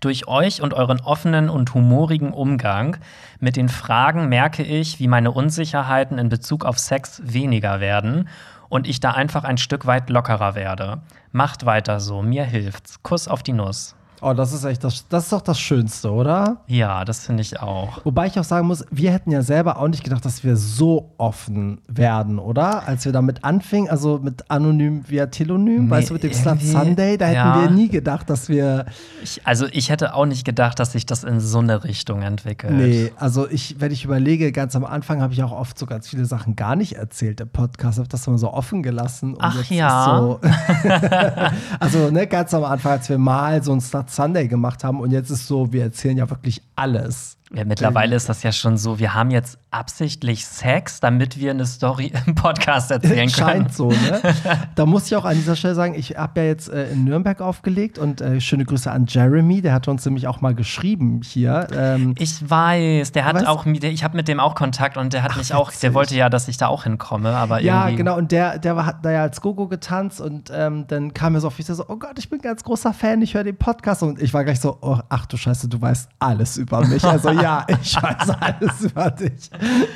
Durch euch und euren offenen und humorigen Umgang mit den Fragen merke ich, wie meine Unsicherheiten in Bezug auf Sex weniger werden und ich da einfach ein Stück weit lockerer werde. Macht weiter so, mir hilft's. Kuss auf die Nuss. Oh, das ist echt, das, das ist doch das Schönste, oder? Ja, das finde ich auch. Wobei ich auch sagen muss, wir hätten ja selber auch nicht gedacht, dass wir so offen werden, oder? Als wir damit anfingen, also mit Anonym via Telonym, Nee, weißt du, mit dem Slut Sunday, da hätten ja. wir nie gedacht, dass wir. Ich, also ich hätte auch nicht gedacht, dass sich das in so eine Richtung entwickelt. Nee, also ich, wenn ich überlege, ganz am Anfang habe ich auch oft so ganz viele Sachen gar nicht erzählt im Podcast, habe das immer so offen gelassen. Und Ach jetzt ja. So (laughs) also, ne, ganz am Anfang, als wir mal so ein Slut Sunday gemacht haben und jetzt ist so, wir erzählen ja wirklich alles. Ja, mittlerweile ist das ja schon so, wir haben jetzt absichtlich Sex, damit wir eine Story (laughs) im Podcast erzählen (laughs) können. Scheint so, ne? (laughs) Da muss ich auch an dieser Stelle sagen, ich habe ja jetzt äh, in Nürnberg aufgelegt und äh, schöne Grüße an Jeremy, der hat uns nämlich auch mal geschrieben hier. Ähm, Ich weiß, der hat Weißt- auch, ich habe mit dem auch Kontakt und der hat mich auch, der wollte ja, dass ich da auch hinkomme, aber ja, irgendwie. genau, und der, der hat da ja als Gogo getanzt und ähm, dann kam er so auf mich so, oh Gott, ich bin ganz großer Fan, ich höre den Podcast und ich war gleich so, oh, ach du Scheiße, du weißt alles über mich. Also ja, (laughs) ich weiß alles über dich.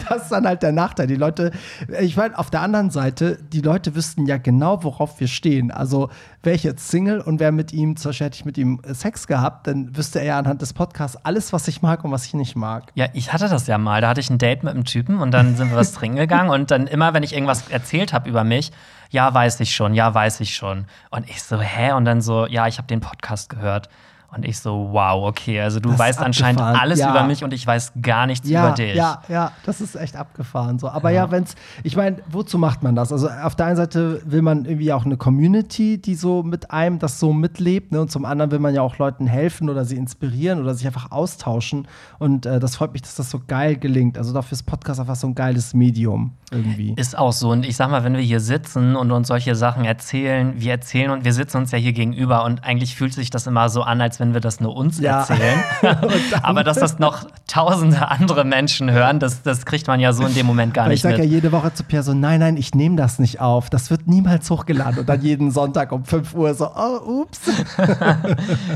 Das ist dann halt der Nachteil. Die Leute, ich meine, auf der anderen Seite, die Leute wüssten ja genau, worauf wir stehen. Also wäre ich jetzt Single und wäre mit ihm, zum Beispiel hätte ich mit ihm Sex gehabt, dann wüsste er ja anhand des Podcasts alles, was ich mag und was ich nicht mag. Ja, ich hatte das ja mal. Da hatte ich ein Date mit einem Typen und dann sind wir was trinken gegangen und dann immer, wenn ich irgendwas erzählt habe über mich, ja, weiß ich schon, ja, weiß ich schon. Und ich so, hä? Und dann so, ja, ich habe den Podcast gehört. Und ich so, wow, okay, also du Das weißt anscheinend alles Ja. über mich und ich weiß gar nichts ja, über dich. Ja, ja, das ist echt abgefahren. So. Aber ja, wenn's, ich meine, wozu macht man das? Also auf der einen Seite will man irgendwie auch eine Community, die so mit einem das so mitlebt, ne? Und zum anderen will man ja auch Leuten helfen oder sie inspirieren oder sich einfach austauschen. Und äh, das freut mich, dass das so geil gelingt. Also dafür ist Podcast einfach so ein geiles Medium irgendwie. Ist auch so. Und ich sag mal, wenn wir hier sitzen und uns solche Sachen erzählen, wir erzählen und wir sitzen uns ja hier gegenüber und eigentlich fühlt sich das immer so an, als wenn wir das nur uns Ja. erzählen. (laughs) Aber dass das noch tausende andere Menschen hören, das, das kriegt man ja so in dem Moment gar Weil ich nicht sage ja jede Woche zu Pierre so, nein, nein, ich nehme das nicht auf. Das wird niemals hochgeladen. Und dann jeden Sonntag um 5 Uhr so, oh, ups. (laughs)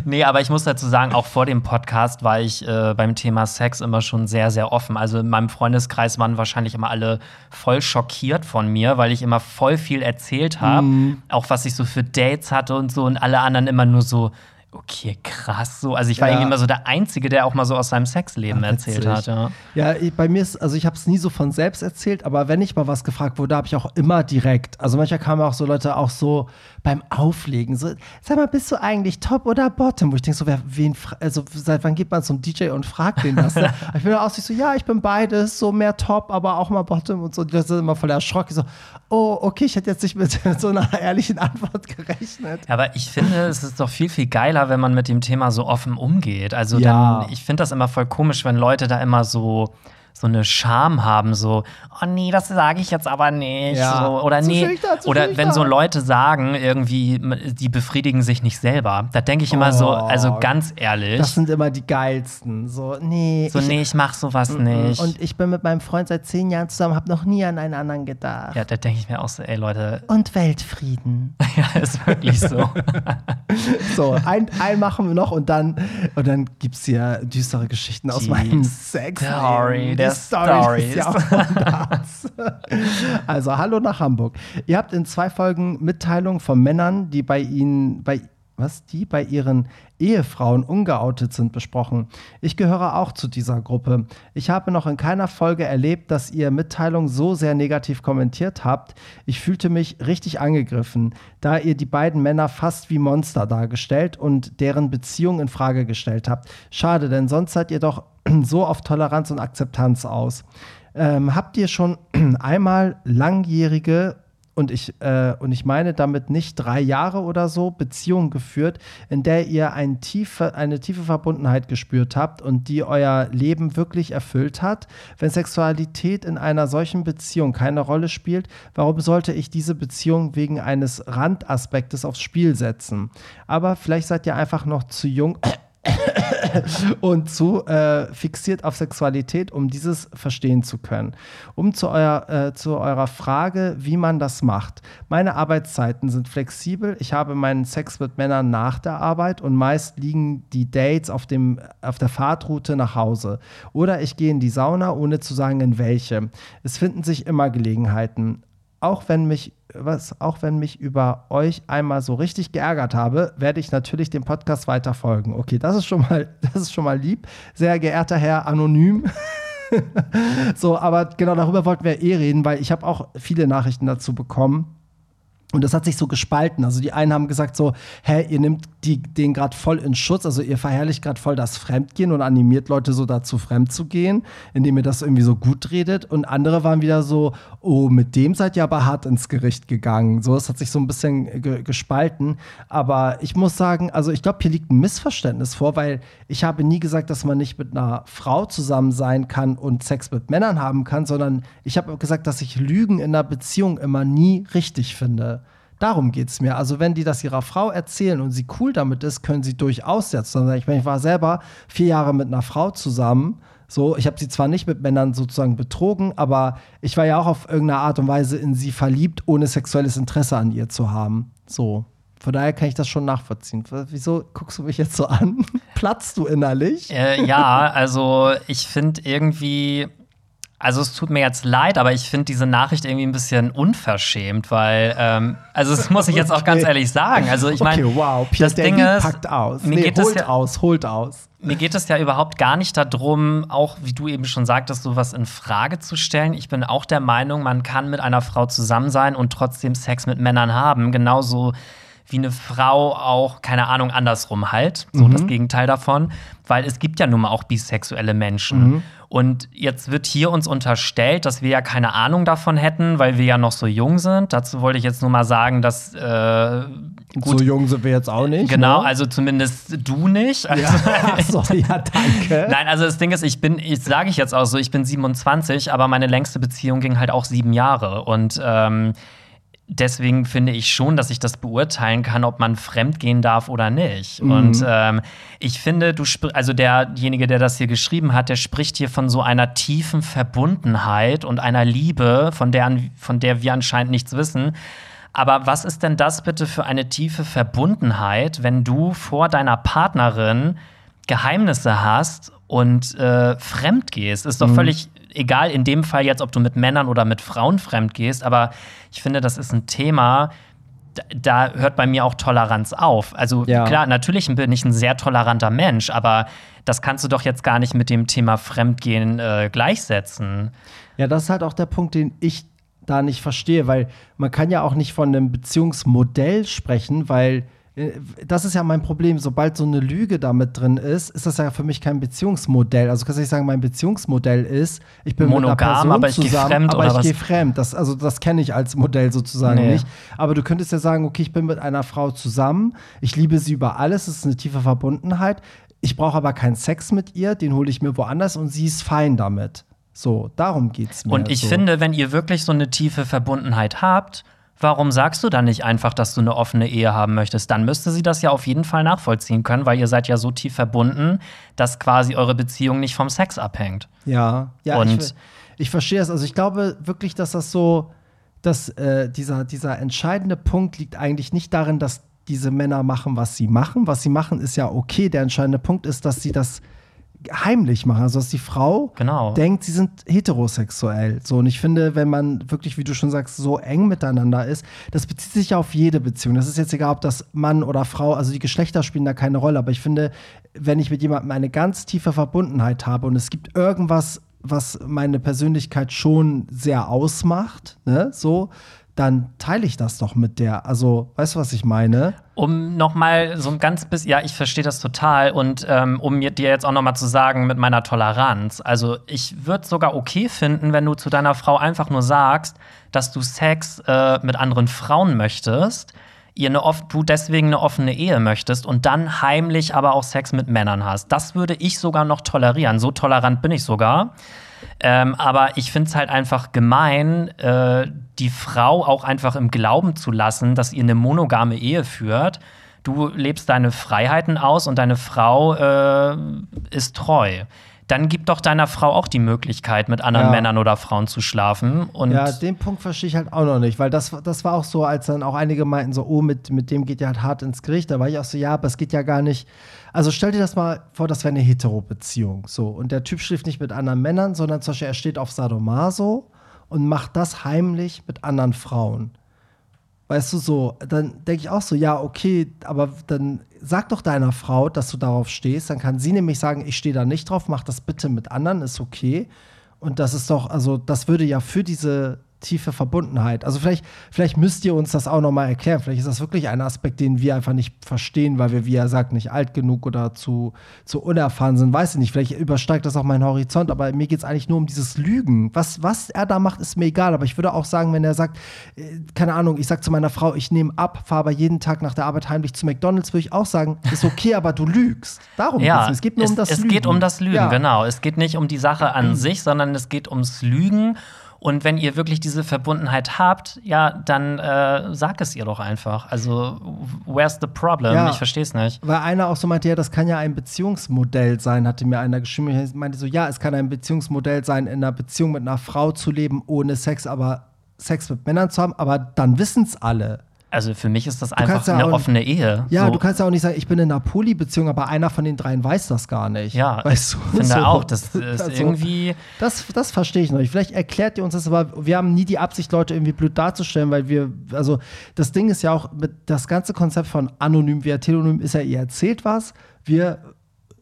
Nee, aber ich muss dazu sagen, auch vor dem Podcast war ich äh, beim Thema Sex immer schon sehr, sehr offen. Also in meinem Freundeskreis waren wahrscheinlich immer alle voll schockiert von mir, weil ich immer voll viel erzählt habe. Mhm. Auch was ich so für Dates hatte und so und alle anderen immer nur so. Okay, krass. So, also ich war Ja. irgendwie immer so der Einzige, der auch mal so aus seinem Sexleben Ach, erzählt hat. Ja. Ja, ich- bei mir ist, also ich habe es nie so von selbst erzählt, aber wenn ich mal was gefragt wurde, habe ich auch immer direkt. Also manchmal kamen auch so Leute auch so beim Auflegen, so, sag mal, bist du eigentlich Top oder Bottom? Wo ich denke so, wer, wen, also seit wann geht man zum DJ und fragt den das? Ne? (laughs) ich bin auch so, ja, ich bin beides, so mehr Top, aber auch mal Bottom und so. Leute sind immer voll erschrocken, so, oh, okay, ich hätte jetzt nicht mit (laughs) so einer ehrlichen Antwort gerechnet. Aber ich finde, es ist doch viel, viel geiler, wenn man mit dem Thema so offen umgeht. Also Ja. dann, ich finde das immer voll komisch, wenn Leute da immer so so eine Scham haben, so, oh nee, das sage ich jetzt aber nicht. Ja. So, oder Zu nee. zu oder wenn so Leute sagen, irgendwie, die befriedigen sich nicht selber. Da denke ich immer so, Oh. also ganz ehrlich, Das sind immer die geilsten. So, nee. so, ich, nee, ich mach sowas nicht. Und ich bin mit meinem Freund seit zehn Jahren zusammen, habe noch nie an einen anderen gedacht. ja, da denke ich mir auch so, ey Leute, Und Weltfrieden. (laughs) ja, ist wirklich so. (laughs) So, ein, ein machen wir noch und dann, und dann gibt es hier düstere Geschichten aus Die meinem Sex. Story der Stories. des Jahrhunderts. also, hallo nach Hamburg. Ihr habt in zwei Folgen Mitteilungen von Männern, die bei Ihnen, bei was die bei ihren Ehefrauen ungeoutet sind, besprochen. Ich gehöre auch zu dieser Gruppe. Ich habe noch in keiner Folge erlebt, dass ihr Mitteilung so sehr negativ kommentiert habt. Ich fühlte mich richtig angegriffen, da ihr die beiden Männer fast wie Monster dargestellt und deren Beziehung in Frage gestellt habt. Schade, denn sonst seid ihr doch (clears throat) so auf Toleranz und Akzeptanz aus. Ähm, habt ihr schon (clears throat) einmal langjährige und ich, äh, und ich meine damit nicht drei Jahre oder so Beziehung geführt, in der ihr ein tiefe, eine tiefe Verbundenheit gespürt habt und die euer Leben wirklich erfüllt hat. Wenn Sexualität in einer solchen Beziehung keine Rolle spielt, warum sollte ich diese Beziehung wegen eines Randaspektes aufs Spiel setzen? Aber vielleicht seid ihr einfach noch zu jung (laughs) und zu äh, fixiert auf Sexualität, um dieses verstehen zu können. Um zu, euer, äh, zu eurer Frage, wie man das macht. Meine Arbeitszeiten sind flexibel. Ich habe meinen Sex mit Männern nach der Arbeit und meist liegen die Dates auf, dem, auf der Fahrtroute nach Hause. Oder ich gehe in die Sauna, ohne zu sagen, in welche. Es finden sich immer Gelegenheiten auch wenn mich was auch wenn mich über euch einmal so richtig geärgert habe, werde ich natürlich dem Podcast weiter folgen. Okay, das ist schon mal (laughs) das ist schon mal lieb, sehr geehrter Herr anonym. (laughs) so, aber genau darüber wollten wir eh reden, weil ich habe auch viele Nachrichten dazu bekommen. Und das hat sich so gespalten. Also die einen haben gesagt so, hä, ihr nimmt die, den gerade voll in Schutz, also ihr verherrlicht gerade voll das Fremdgehen und animiert Leute so dazu, fremd zu gehen, indem ihr das irgendwie so gut redet. Und andere waren wieder so, oh, mit dem seid ihr aber hart ins Gericht gegangen. So, es hat sich so ein bisschen ge gespalten. Aber ich muss sagen, also ich glaube, hier liegt ein Missverständnis vor, weil ich habe nie gesagt, dass man nicht mit einer Frau zusammen sein kann und Sex mit Männern haben kann, sondern ich habe gesagt, dass ich Lügen in einer Beziehung immer nie richtig finde. Darum geht es mir. Also, wenn die das ihrer Frau erzählen und sie cool damit ist, können sie durchaus jetzt. Ich meine, ich war selber vier Jahre mit einer Frau zusammen. So, ich habe sie zwar nicht mit Männern sozusagen betrogen, aber ich war ja auch auf irgendeine Art und Weise in sie verliebt, ohne sexuelles Interesse an ihr zu haben. So. Von daher kann ich das schon nachvollziehen. Wieso guckst du mich jetzt so an? (laughs) Platzt du innerlich? Äh, ja, also ich finde irgendwie, also es tut mir jetzt leid, aber ich finde diese Nachricht irgendwie ein bisschen unverschämt, weil, ähm, also das muss ich jetzt auch ganz ehrlich sagen. Also ich meine, okay, wow, Pierre das Ding ist, packt aus. mir Nee, geht es holt ja- aus, holt aus. mir geht es ja überhaupt gar nicht darum, auch wie du eben schon sagtest, sowas in Frage zu stellen. Ich bin auch der Meinung, man kann mit einer Frau zusammen sein und trotzdem Sex mit Männern haben. Genauso wie eine Frau auch, keine Ahnung, andersrum halt. So das Gegenteil davon. Weil es gibt ja nun mal auch bisexuelle Menschen. Und jetzt wird hier uns unterstellt, dass wir ja keine Ahnung davon hätten, weil wir ja noch so jung sind. Dazu wollte ich jetzt nur mal sagen, dass äh, gut, So jung sind wir jetzt auch nicht. genau, ne? also zumindest du nicht. Also, (laughs) Ja, so, (laughs) ja, danke. Nein, also das Ding ist, ich bin, ich sage ich jetzt auch so, ich bin 27, aber meine längste Beziehung ging halt auch sieben Jahre. Und ähm, deswegen finde ich schon, dass ich das beurteilen kann, ob man fremd gehen darf oder nicht. Und ähm, ich finde, du also derjenige, der das hier geschrieben hat, der spricht hier von so einer tiefen Verbundenheit und einer Liebe, von der, von der wir anscheinend nichts wissen. Aber was ist denn das bitte für eine tiefe Verbundenheit, wenn du vor deiner Partnerin Geheimnisse hast und äh, fremd gehst? Ist doch völlig egal in dem Fall jetzt, ob du mit Männern oder mit Frauen fremd gehst, aber ich finde, das ist ein Thema, da hört bei mir auch Toleranz auf. Also Ja. klar, natürlich bin ich ein sehr toleranter Mensch, aber das kannst du doch jetzt gar nicht mit dem Thema Fremdgehen äh, gleichsetzen. Ja, das ist halt auch der Punkt, den ich da nicht verstehe, weil man kann ja auch nicht von einem Beziehungsmodell sprechen, weil das ist ja mein Problem. Sobald so eine Lüge damit drin ist, ist das ja für mich kein Beziehungsmodell. Also kannst du nicht sagen, mein Beziehungsmodell ist, ich bin mit Monogam, einer Person aber ich zusammen, fremd aber ich gehe fremd. Das, also das kenne ich als Modell sozusagen Nee. nicht. Aber du könntest ja sagen, okay, ich bin mit einer Frau zusammen, ich liebe sie über alles, es ist eine tiefe Verbundenheit. Ich brauche aber keinen Sex mit ihr, den hole ich mir woanders und sie ist fein damit. So, darum geht's mir. Und ich so. finde, wenn ihr wirklich so eine tiefe Verbundenheit habt, warum sagst du dann nicht einfach, dass du eine offene Ehe haben möchtest? Dann müsste sie das ja auf jeden Fall nachvollziehen können, weil ihr seid ja so tief verbunden, dass quasi eure Beziehung nicht vom Sex abhängt. Ja, ja, Und- ich, ich verstehe es. Also ich glaube wirklich, dass das so, dass äh, dieser, dieser entscheidende Punkt liegt eigentlich nicht darin, dass diese Männer machen, was sie machen. Was sie machen, ist ja okay. Der entscheidende Punkt ist, dass sie das heimlich machen. Also dass die Frau Genau. denkt, sie sind heterosexuell. So, und ich finde, wenn man wirklich, wie du schon sagst, so eng miteinander ist, das bezieht sich ja auf jede Beziehung. Das ist jetzt egal, ob das Mann oder Frau, also die Geschlechter spielen da keine Rolle. Aber ich finde, wenn ich mit jemandem eine ganz tiefe Verbundenheit habe und es gibt irgendwas, was meine Persönlichkeit schon sehr ausmacht, ne, so, dann teile ich das doch mit der. Also, weißt du, was ich meine? Um noch mal so ein ganz bisschen, ja, ich verstehe das total und ähm, um dir jetzt auch noch mal zu sagen mit meiner Toleranz. Also ich würde sogar okay finden, wenn du zu deiner Frau einfach nur sagst, dass du Sex äh, mit anderen Frauen möchtest, ihr eine off du deswegen eine offene Ehe möchtest und dann heimlich aber auch Sex mit Männern hast. Das würde ich sogar noch tolerieren. So tolerant bin ich sogar. Ähm, aber ich finde es halt einfach gemein, äh, die Frau auch einfach im Glauben zu lassen, dass ihr eine monogame Ehe führt. Du lebst deine Freiheiten aus und deine Frau äh, ist treu. Dann gib doch deiner Frau auch die Möglichkeit, mit anderen Ja. Männern oder Frauen zu schlafen. Und Ja, den Punkt verstehe ich halt auch noch nicht, weil das, das war auch so, als dann auch einige meinten so, oh, mit, mit dem geht ja halt hart ins Gericht. Da war ich auch so, ja, aber es geht ja gar nicht. Also stell dir das mal vor, das wäre eine Hetero-Beziehung. So. Und der Typ schläft nicht mit anderen Männern, sondern zum Beispiel er steht auf Sadomaso und macht das heimlich mit anderen Frauen. Weißt du so, dann denke ich auch so, ja, okay, aber dann sag doch deiner Frau, dass du darauf stehst. Dann kann sie nämlich sagen, ich stehe da nicht drauf, mach das bitte mit anderen, ist okay. Und das ist doch, also das würde ja für diese tiefe Verbundenheit. Also vielleicht, vielleicht müsst ihr uns das auch noch mal erklären. Vielleicht ist das wirklich ein Aspekt, den wir einfach nicht verstehen, weil wir, wie er sagt, nicht alt genug oder zu, zu unerfahren sind. Weiß ich nicht. Vielleicht übersteigt das auch meinen Horizont, aber mir geht es eigentlich nur um dieses Lügen. Was, was er da macht, ist mir egal. Aber ich würde auch sagen, wenn er sagt, äh, keine Ahnung, ich sag zu meiner Frau, ich nehme ab, fahre aber jeden Tag nach der Arbeit heimlich zu McDonalds, würde ich auch sagen, ist okay, aber du lügst. Darum Ja, geht's. Es geht nur es, um das es Lügen. geht um das Lügen, Ja. genau. Es geht nicht um die Sache an sich, sondern es geht ums Lügen. Und wenn ihr wirklich diese Verbundenheit habt, ja, dann äh, sag es ihr doch einfach. Also, where's the problem? Ja. Ich verstehe es nicht. Weil einer auch so meinte, ja, das kann ja ein Beziehungsmodell sein, hatte mir einer geschrieben. Ich meinte so, ja, es kann ein Beziehungsmodell sein, in einer Beziehung mit einer Frau zu leben, ohne Sex, aber Sex mit Männern zu haben, aber dann wissen es alle. Also für mich ist das einfach ja eine auch- offene Ehe. Ja, so. du kannst ja auch nicht sagen, ich bin in einer Poly-Beziehung, aber einer von den dreien weiß das gar nicht. Ja, weißt du? ich finde (laughs) So. auch, das ist (laughs) Also, irgendwie. Das, das verstehe ich noch nicht. Vielleicht erklärt ihr uns das, aber wir haben nie die Absicht, Leute irgendwie blöd darzustellen, weil wir, also das Ding ist ja auch, das ganze Konzept von anonym via telonym ist ja, ihr erzählt was, wir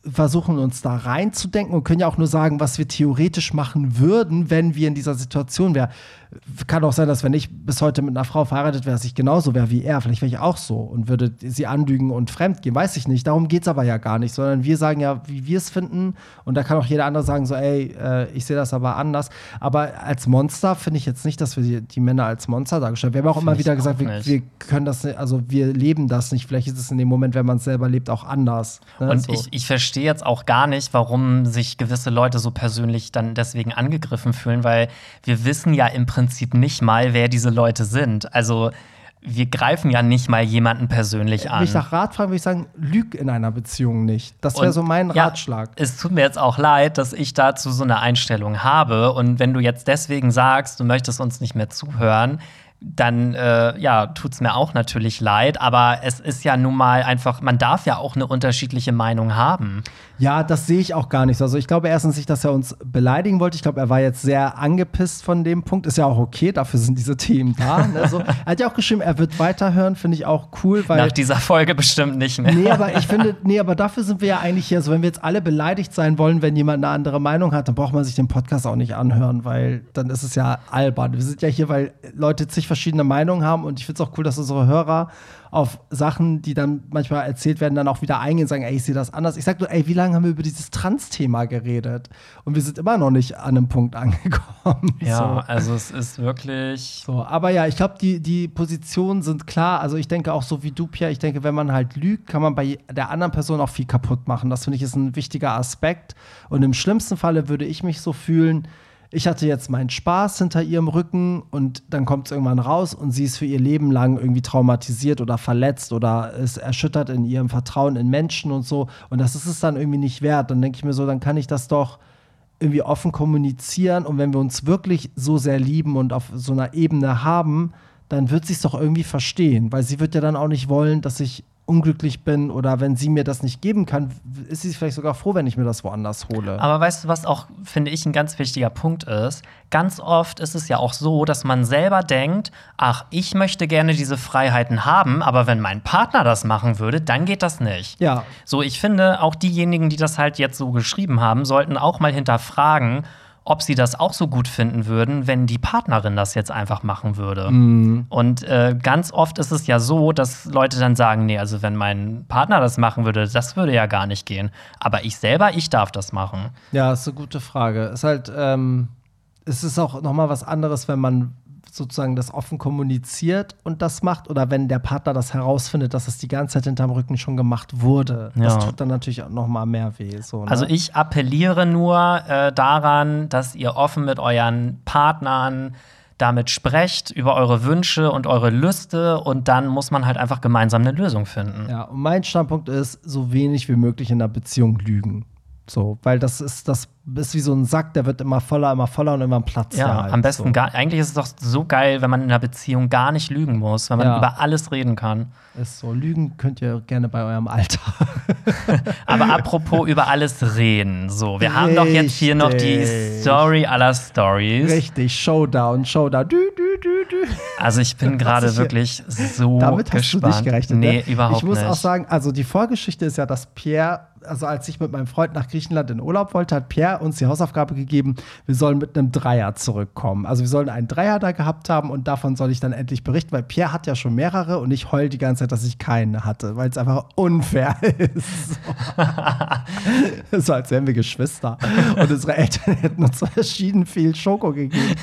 versuchen uns da reinzudenken und können ja auch nur sagen, was wir theoretisch machen würden, wenn wir in dieser Situation wären. Kann auch sein, dass wenn ich bis heute mit einer Frau verheiratet wäre, dass ich genauso wäre wie er. Vielleicht wäre ich auch so und würde sie anlügen und fremdgehen. Weiß ich nicht. Darum geht es aber ja gar nicht, sondern wir sagen ja, wie wir es finden. Und da kann auch jeder andere sagen, so, ey, äh, ich sehe das aber anders. Aber als Monster finde ich jetzt nicht, dass wir die, die Männer als Monster dargestellt. Wir haben auch immer ich wieder auch gesagt, wir, wir können das nicht, also wir leben das nicht. Vielleicht ist es in dem Moment, wenn man es selber lebt, auch anders. ne? Und So. ich, ich verstehe jetzt auch gar nicht, warum sich gewisse Leute so persönlich dann deswegen angegriffen fühlen, weil wir wissen ja im Prinzip nicht mal, wer diese Leute sind. Also wir greifen ja nicht mal jemanden persönlich Wenn an. mich nach Rat fragen, würde ich sagen, lüg in einer Beziehung nicht. Das wäre so mein ja, Ratschlag. Es tut mir jetzt auch leid, dass ich dazu so eine Einstellung habe. Und wenn du jetzt deswegen sagst, du möchtest uns nicht mehr zuhören, dann äh, ja, tut es mir auch natürlich leid. Aber es ist ja nun mal einfach, man darf ja auch eine unterschiedliche Meinung haben. Ja, das sehe ich auch gar nicht so. Also ich glaube erstens nicht, dass er uns beleidigen wollte. Ich glaube, er war jetzt sehr angepisst von dem Punkt. Ist ja auch okay, dafür sind diese Themen da. Ne? So, er hat ja auch geschrieben, er wird weiterhören, finde ich auch cool. Weil, Nach dieser Folge bestimmt nicht mehr. Nee, aber ich finde, nee, aber dafür sind wir ja eigentlich hier. So, wenn wir jetzt alle beleidigt sein wollen, wenn jemand eine andere Meinung hat, dann braucht man sich den Podcast auch nicht anhören, weil dann ist es ja albern. Wir sind ja hier, weil Leute zig verschiedene Meinungen haben und ich finde es auch cool, dass unsere Hörer auf Sachen, die dann manchmal erzählt werden, dann auch wieder eingehen und sagen, ey, ich sehe das anders. Ich sag nur, ey, wie lange haben wir über dieses Trans-Thema geredet? Und wir sind immer noch nicht an einem Punkt (laughs) angekommen. Ja, so. also es ist wirklich. So, aber ja, ich glaube, die, die Positionen sind klar. Also ich denke auch so wie du, Pierre, ich denke, wenn man halt lügt, kann man bei der anderen Person auch viel kaputt machen. Das finde ich ist ein wichtiger Aspekt. Und im schlimmsten Falle würde ich mich so fühlen, ich hatte jetzt meinen Spaß hinter ihrem Rücken und dann kommt es irgendwann raus und sie ist für ihr Leben lang irgendwie traumatisiert oder verletzt oder ist erschüttert in ihrem Vertrauen in Menschen und so. Und das ist es dann irgendwie nicht wert. Dann denke ich mir so, dann kann ich das doch irgendwie offen kommunizieren und wenn wir uns wirklich so sehr lieben und auf so einer Ebene haben, dann wird sie es doch irgendwie verstehen, weil sie wird ja dann auch nicht wollen, dass ich unglücklich bin oder wenn sie mir das nicht geben kann, ist sie vielleicht sogar froh, wenn ich mir das woanders hole. Aber weißt du, was auch, finde ich, ein ganz wichtiger Punkt ist? Ganz oft ist es ja auch so, dass man selber denkt, ach, ich möchte gerne diese Freiheiten haben, aber wenn mein Partner das machen würde, dann geht das nicht. Ja. So, ich finde, auch diejenigen, die das halt jetzt so geschrieben haben, sollten auch mal hinterfragen, ob sie das auch so gut finden würden, wenn die Partnerin das jetzt einfach machen würde. Mhm. Und äh, ganz oft ist es ja so, dass Leute dann sagen, nee, also wenn mein Partner das machen würde, das würde ja gar nicht gehen. Aber ich selber, ich darf das machen. Ja, ist eine gute Frage. Ist halt, ähm, es ist auch noch mal was anderes, wenn man sozusagen das offen kommuniziert und das macht oder wenn der Partner das herausfindet, dass es die ganze Zeit hinterm Rücken schon gemacht wurde. Das Ja. tut dann natürlich auch noch mal mehr weh. So, ne? Also ich appelliere nur äh, daran, dass ihr offen mit euren Partnern damit sprecht, über eure Wünsche und eure Lüste und dann muss man halt einfach gemeinsam eine Lösung finden. Ja, und mein Standpunkt ist, so wenig wie möglich in einer Beziehung lügen. So, weil das ist, das ist wie so ein Sack, der wird immer voller, immer voller und irgendwann platzt Ja, halt. am besten so. gar. Eigentlich ist es doch so geil, wenn man in einer Beziehung gar nicht lügen muss, wenn man Ja. über alles reden kann. Ist so, lügen könnt ihr gerne bei eurem Alter. (laughs) Aber apropos über alles reden, so, wir haben doch jetzt hier noch die Richtig. Story aller Stories. Richtig, Showdown, Showdown. Dü, dü, dü. Also ich bin gerade ich- wirklich so Damit hast gespannt. du nicht gerechnet. Nee, ne? überhaupt Ich muss nicht. auch sagen, also die Vorgeschichte ist ja, dass Pierre, also als ich mit meinem Freund nach Griechenland in Urlaub wollte, hat Pierre uns die Hausaufgabe gegeben, wir sollen mit einem Dreier zurückkommen. Also wir sollen einen Dreier da gehabt haben und davon soll ich dann endlich berichten, weil Pierre hat ja schon mehrere und ich heul die ganze Zeit, dass ich keinen hatte, weil es einfach unfair (laughs) ist. (laughs) So als wären wir Geschwister. Und unsere Eltern (laughs) hätten uns verschieden viel Schoko gegeben.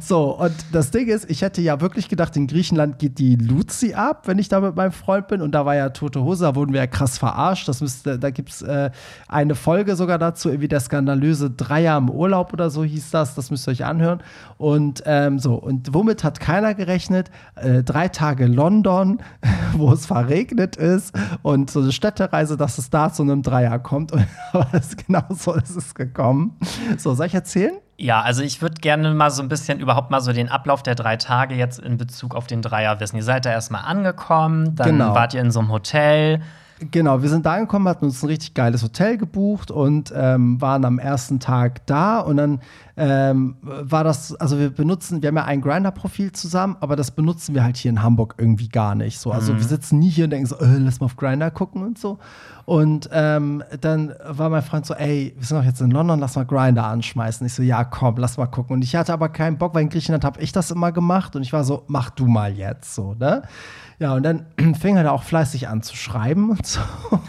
So, und das Ding ist, ich hätte ja wirklich gedacht, in Griechenland geht die Luzi ab, wenn ich da mit meinem Freund bin. Und da war ja tote Hose, da wurden wir ja krass verarscht. Das müsste, da gibt es äh, eine Folge sogar dazu, irgendwie der skandalöse Dreier im Urlaub oder so hieß das. Das müsst ihr euch anhören. Und ähm, so, und womit hat keiner gerechnet? Äh, drei Tage London, (laughs) wo es verregnet ist und so eine Städtereise, dass es da zu einem Dreier kommt. (laughs) Aber genau so ist es gekommen. So, soll ich erzählen? Ja, also ich würde gerne mal so ein bisschen überhaupt mal so den Ablauf der drei Tage jetzt in Bezug auf den Dreier wissen. Ihr seid da erstmal angekommen, dann Genau. wart ihr in so einem Hotel. Genau, wir sind da angekommen, hatten uns ein richtig geiles Hotel gebucht und ähm, waren am ersten Tag da und dann ähm, war das, also wir benutzen, wir haben ja ein Grinder-Profil zusammen, aber das benutzen wir halt hier in Hamburg irgendwie gar nicht so. Also wir sitzen nie hier und denken so, äh, lass mal auf Grinder gucken und so. Und ähm, dann war mein Freund so, ey, wir sind doch jetzt in London, lass mal Grinder anschmeißen. Ich so, ja, komm, lass mal gucken. Und ich hatte aber keinen Bock, weil in Griechenland habe ich das immer gemacht und ich war so, mach du mal jetzt so, ne? Ja, und dann (clears throat) fing er da auch fleißig an zu schreiben und so. (laughs)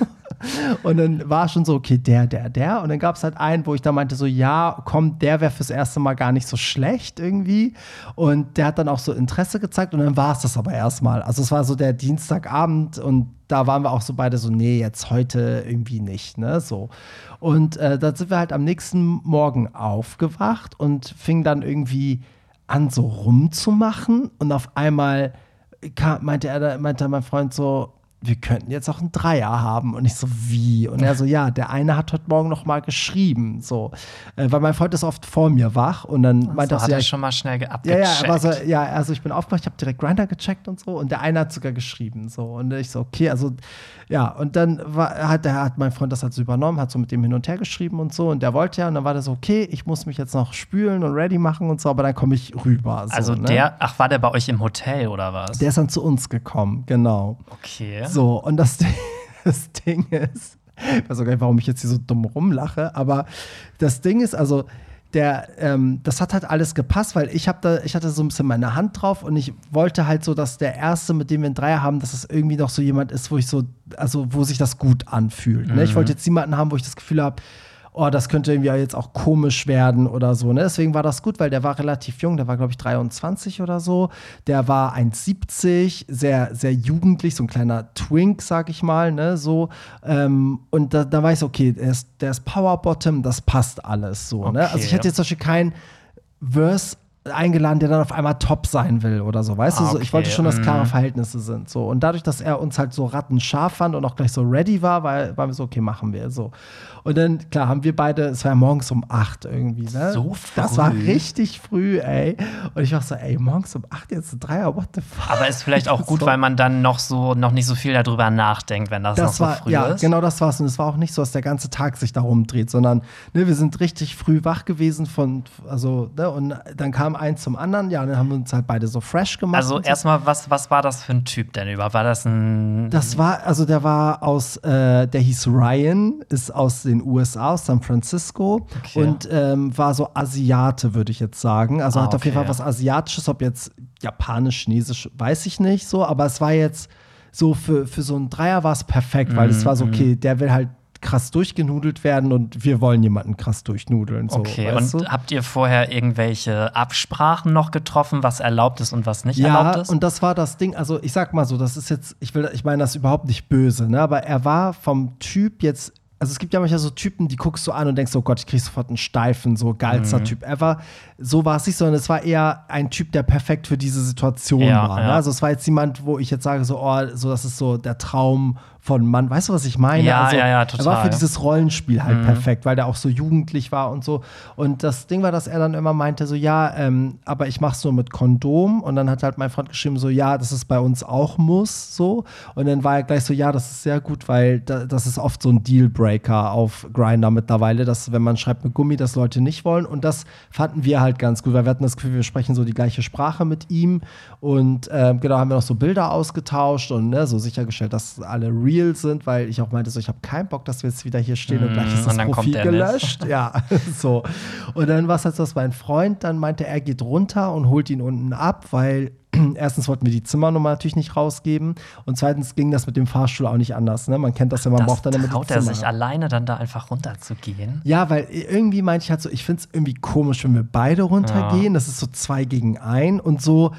Und dann war schon so, okay, der, der, der. Und dann gab es halt einen, wo ich da meinte, so, ja, komm, der wäre fürs erste Mal gar nicht so schlecht irgendwie. Und der hat dann auch so Interesse gezeigt und dann war es das aber erstmal. Also es war so der Dienstagabend und da waren wir auch so beide so, nee, jetzt heute irgendwie nicht, ne, so. Und äh, dann sind wir halt am nächsten Morgen aufgewacht und fingen dann irgendwie an, so rumzumachen und auf einmal meinte er, da- meinte mein Freund so, wir könnten jetzt auch einen Dreier haben. Und ich so, wie? Und er so, ja, der eine hat heute Morgen noch mal geschrieben, so. Äh, weil mein Freund ist oft vor mir wach und dann meinte so er hat so, ja, er schon mal schnell ge- ja, abgecheckt. ja, war so, ja, also ich bin aufgewacht, ich habe direkt Grinder gecheckt und so und der eine hat sogar geschrieben so und ich so okay, also ja und dann war, hat der hat mein Freund das halt so übernommen, hat so mit dem hin und her geschrieben und so und der wollte ja und dann war der so okay, ich muss mich jetzt noch spülen und ready machen und so, aber dann komme ich rüber. So, also ne? der, ach, war der bei euch im Hotel oder was? der ist dann zu uns gekommen, genau. okay. So, und das, Ding- (laughs) das Ding ist, ich weiß auch gar nicht, warum ich jetzt hier so dumm rumlache, aber das Ding ist, also, der, ähm, das hat halt alles gepasst, weil ich habe da, ich hatte so ein bisschen meine Hand drauf und ich wollte halt so, dass der erste, mit dem wir einen Dreier haben, dass es irgendwie noch so jemand ist, wo ich so, also wo sich das gut anfühlt. Ne? Ich wollte jetzt jemanden haben, wo ich das Gefühl habe, oh, das könnte irgendwie jetzt auch komisch werden oder so. Ne? Deswegen war das gut, weil der war relativ jung, der war, glaube ich, 23 oder so. Der war 1,70, sehr, sehr jugendlich, so ein kleiner Twink, sag ich mal, ne? So. Ähm, und da, da war ich so, okay, der ist, der ist Power Bottom, das passt alles so. Ne? Okay. Also ich hätte jetzt zum Beispiel keinen Verse eingeladen, der dann auf einmal top sein will oder so, weißt du? Ah, So, ich wollte schon, dass klare mm. Verhältnisse sind. So. Und dadurch, dass er uns halt so rattenscharf fand und auch gleich so ready war, war, waren wir so, okay, machen wir so. Und dann, klar, haben wir beide, es war ja morgens um 8 irgendwie, ne? So Das war früh? richtig früh, ey. Und ich war so, ey, morgens um 8 jetzt ein Dreier, what the fuck? Aber ist vielleicht auch (laughs) gut, So. weil man dann noch so noch nicht so viel darüber nachdenkt, wenn das, noch Das so war, früh ja, ist. genau das war's. Und es war auch nicht so, dass der ganze Tag sich darum dreht, sondern ne, wir sind richtig früh wach gewesen von, also, ne, und dann kam eins zum anderen, ja, und dann haben wir uns halt beide so fresh gemacht. Also erstmal, was, was war das für ein Typ denn über? War das ein Das war, also der war aus, äh, der hieß Ryan, ist aus den USA, aus San Francisco Okay. und ähm, war so Asiate, würde ich jetzt sagen. Also Ah, hat auf jeden okay. Fall was Asiatisches, ob jetzt Japanisch, Chinesisch, weiß ich nicht so, aber es war jetzt so für, für so einen Dreier war es perfekt, weil es war Mhm, so, okay, der will halt krass durchgenudelt werden und wir wollen jemanden krass durchnudeln. So, Okay, und du? habt ihr vorher irgendwelche Absprachen noch getroffen, was erlaubt ist und was nicht Ja, erlaubt ist? und das war das Ding, also ich sag mal so, das ist jetzt, ich will, ich meine das ist überhaupt nicht böse, ne? Aber er war vom Typ jetzt, also es gibt ja manchmal so Typen, die guckst du an und denkst, oh Gott, ich krieg sofort einen steifen, so geilster Mhm. Typ ever. So war es nicht, sondern es war eher ein Typ, der perfekt für diese Situation Ja, war. Ne? ja. Also es war jetzt jemand, wo ich jetzt sage, so, oh, so, das ist so der Traum von Mann. Weißt du, was ich meine? Ja, also, ja, ja, Er war für total. Mhm. dieses Rollenspiel halt perfekt, weil der auch so jugendlich war und so. Und das Ding war, dass er dann immer meinte, so, ja, ähm, aber ich mach's nur mit Kondom. Und dann hat halt mein Freund geschrieben, so, ja, das ist bei uns auch muss, so. Und dann war er gleich so, ja, das ist sehr gut, weil da, das ist oft so ein Dealbreaker auf Grinder mittlerweile, dass wenn man schreibt mit Gummi, das Leute nicht wollen. Und das fanden wir halt ganz gut, weil wir hatten das Gefühl, wir sprechen so die gleiche Sprache mit ihm. Und ähm, genau, haben wir noch so Bilder ausgetauscht und ne, so sichergestellt, dass alle real sind, weil ich auch meinte, so, ich habe keinen Bock, dass wir jetzt wieder hier stehen und gleich ist Mm, das dann kommt Profil gelöscht. Ja, (laughs) so. Und dann war es halt so, dass mein Freund dann meinte, er geht runter und holt ihn unten ab, weil (clears throat) erstens wollten wir die Zimmernummer natürlich nicht rausgeben und zweitens ging das mit dem Fahrstuhl auch nicht anders. Ne? Man kennt das ja, man das braucht dann die traut er sich alleine dann da einfach runterzugehen? Ja, weil irgendwie meinte ich halt so, ich finde es irgendwie komisch, wenn wir beide runtergehen. Das ist so zwei gegen ein und so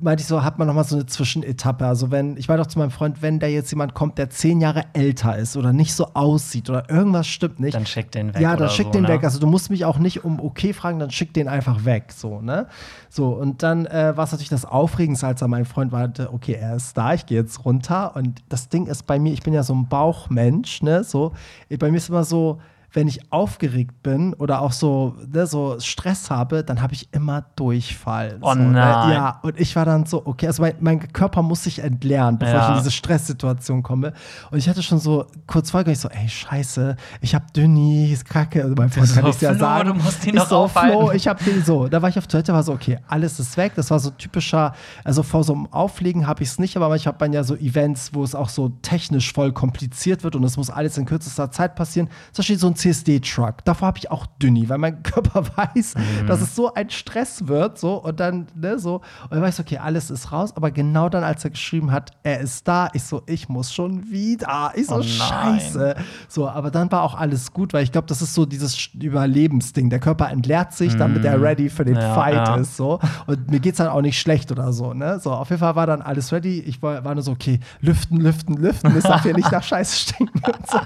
meinte ich so, hat man noch mal so eine Zwischenetappe. Also wenn, ich meinte auch zu meinem Freund, wenn da jetzt jemand kommt, der zehn Jahre älter ist oder nicht so aussieht oder irgendwas stimmt nicht, Dann schick den weg. ja, dann schick so, den ne? weg. Also du musst mich auch nicht um okay fragen, dann schick den einfach weg. So, ne? So, und dann äh, war es natürlich das Aufregendste, als er mein Freund war, okay, er ist da, ich gehe jetzt runter. Und das Ding ist bei mir, ich bin ja so ein Bauchmensch, ne? So, bei mir ist immer so, wenn ich aufgeregt bin oder auch so, ne, so Stress habe, dann habe ich immer Durchfall. Oh so, ne? nein. Ja, und ich war dann so, okay, also mein, mein Körper muss sich entleeren, bevor ich Ja. in diese Stresssituation komme. Und ich hatte schon so kurz vorher ich so, ey, scheiße, ich hab Dünni, ist kacke. Also mein Freund kann ich ja sagen. du musst ihn ich so. Flo, ich hab den so. Da war ich auf Toilette, war so, okay, alles ist weg. Das war so typischer, also vor so einem Auflegen habe ich es nicht, aber manchmal hat man ja so Events, wo es auch so technisch voll kompliziert wird und es muss alles in kürzester Zeit passieren. Zum Beispiel so ein CSD-Truck. Davor habe ich auch Dünni, weil mein (laughs) Körper weiß, Mhm. dass es so ein Stress wird, so und dann, ne, so. Und dann weiß okay, alles ist raus, aber genau dann, als er geschrieben hat, er ist da, ich so, ich muss schon wieder. Ich so, Oh scheiße. So, aber dann war auch alles gut, weil ich glaube, das ist so dieses Überlebensding. Der Körper entleert sich, damit er ready für den Mhm. Ja, Fight ja. ist, so. Und mir geht's dann auch nicht schlecht oder so, ne? So, auf jeden Fall war dann alles ready. Ich war, war nur so, okay, lüften, lüften, lüften. Es darf hier nicht (laughs) nach Scheiße stinken. Und so.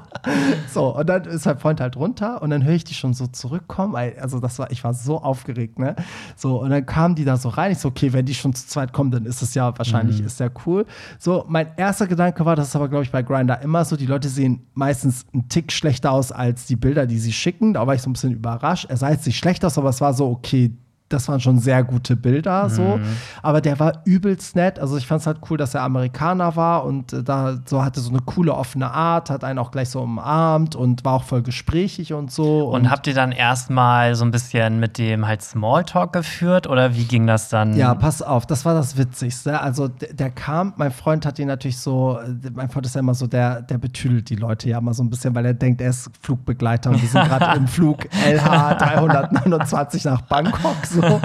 so, und dann ist mein Freund halt halt runter und dann höre ich die schon so zurückkommen. Also das war, ich war so aufgeregt, ne? So, und dann kamen die da so rein. Ich so, okay, wenn die schon zu zweit kommen, dann ist es ja wahrscheinlich, mhm. ist ja cool. So, mein erster Gedanke war, das ist aber, glaube ich, bei Grinder immer so, die Leute sehen meistens einen Tick schlechter aus als die Bilder, die sie schicken. Da war ich so ein bisschen überrascht. Er sah jetzt nicht schlecht aus, aber es war so, okay, das waren schon sehr gute Bilder, mhm. so. Aber der war übelst nett. Also ich fand es halt cool, dass er Amerikaner war und äh, da so hatte so eine coole offene Art, hat einen auch gleich so umarmt und war auch voll gesprächig und so. Und, und habt ihr dann erstmal so ein bisschen mit dem halt Smalltalk geführt oder wie ging das dann? Ja, pass auf, das war das Witzigste. Also der, der kam, mein Freund hat ihn natürlich so, äh, mein Freund ist ja immer so, der, der betüdelt die Leute ja immer so ein bisschen, weil er denkt, er ist Flugbegleiter und wir sind (laughs) gerade im Flug LH 329 nach Bangkok. So (laughs) so.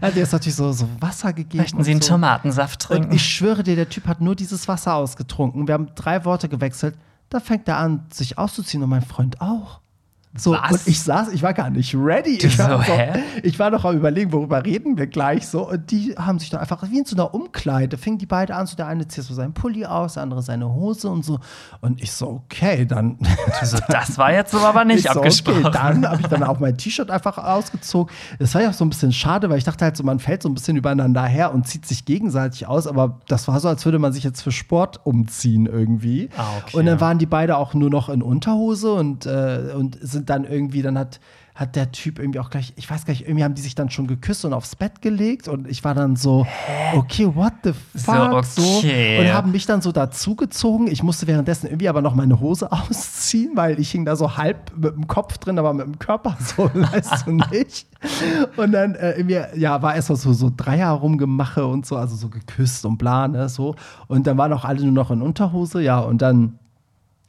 Er hat jetzt natürlich so, so Wasser gegeben. Möchten Sie einen so. Tomatensaft trinken? Und ich schwöre dir, der Typ hat nur dieses Wasser ausgetrunken. Wir haben drei Worte gewechselt. Da fängt er an, sich auszuziehen und mein Freund auch. So, Was? und ich saß, ich war gar nicht ready. Ich war, so, ich war noch am überlegen, worüber reden wir gleich so. Und die haben sich dann einfach wie in so einer Umkleide, fingen die beide an, so der eine zieht so seinen Pulli aus, der andere seine Hose und so. Und ich so, okay, dann. So, das war jetzt so aber (laughs) nicht so, abgesprochen. Okay, dann habe ich dann auch mein T-Shirt einfach ausgezogen. Das war ja auch so ein bisschen schade, weil ich dachte halt so, man fällt so ein bisschen übereinander her und zieht sich gegenseitig aus. Aber das war so, als würde man sich jetzt für Sport umziehen irgendwie. Ah, okay. Und dann waren die beide auch nur noch in Unterhose und, äh, und sind dann irgendwie, dann hat, hat der Typ irgendwie auch gleich, ich weiß gar nicht, irgendwie haben die sich dann schon geküsst und aufs Bett gelegt und ich war dann so, okay, what the fuck? So, okay. so und haben mich dann so dazugezogen. Ich musste währenddessen irgendwie aber noch meine Hose (laughs) ausziehen, weil ich hing da so halb mit dem Kopf drin, aber mit dem Körper (laughs) so, weißt du nicht. Und dann äh, irgendwie, ja, war erstmal so, so Dreier rumgemache und so, also so geküsst und bla, ne, so. Und dann waren auch alle nur noch in Unterhose, ja, und dann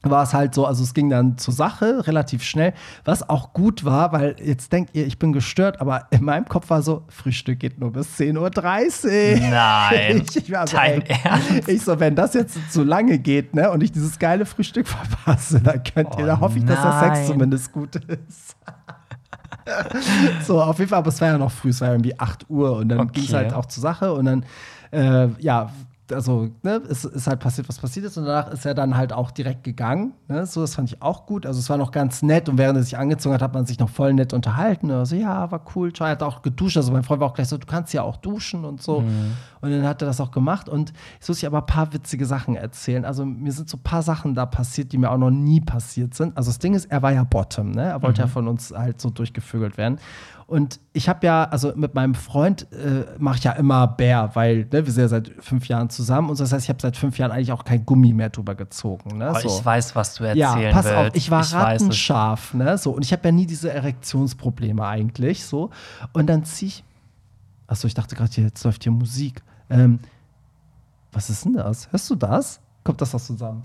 war es halt so, also es ging dann zur Sache relativ schnell, was auch gut war, weil jetzt denkt ihr, ich bin gestört, aber in meinem Kopf war so, Frühstück geht nur bis 10.30 Uhr. Nein. Ich, (laughs) ich war so, Dein ey, Ernst? Ich so, wenn das jetzt zu lange geht, ne, und ich dieses geile Frühstück (laughs) verpasse, dann könnt ihr, oh, da hoffe ich, nein. dass der Sex zumindest gut ist. (laughs) so, auf jeden Fall, aber es war ja noch früh, es war irgendwie 8 Uhr und dann okay. ging es halt auch zur Sache und dann, äh, ja, also, ne, es ist halt passiert, was passiert ist. Und danach ist er dann halt auch direkt gegangen. Ne? So, das fand ich auch gut. Also, es war noch ganz nett. Und während er sich angezogen hat, hat man sich noch voll nett unterhalten. Also, ja, war cool. Er hat auch geduscht. Also, mein Freund war auch gleich so, du kannst ja auch duschen und so. Mhm. Und dann hat er das auch gemacht. Und jetzt muss ich aber ein paar witzige Sachen erzählen. Also, mir sind so ein paar Sachen da passiert, die mir auch noch nie passiert sind. Also, das Ding ist, er war ja Bottom. Ne? Er wollte mhm. ja von uns halt so durchgevögelt werden. Und ich habe ja, also mit meinem Freund äh, mache ich ja immer Bär, weil ne, wir sind ja seit fünf Jahren zusammen und das heißt, ich habe seit fünf Jahren eigentlich auch kein Gummi mehr drüber gezogen. Ne? Oh, so. Ich weiß, was du erzählen Ja, pass willst. auf, ich war ich rattenscharf, ne? So, und ich habe ja nie diese Erektionsprobleme eigentlich. So. Und dann ziehe ich. Achso, ich dachte gerade, jetzt läuft hier Musik. Ähm, was ist denn das? Hörst du das? Kommt das doch zusammen?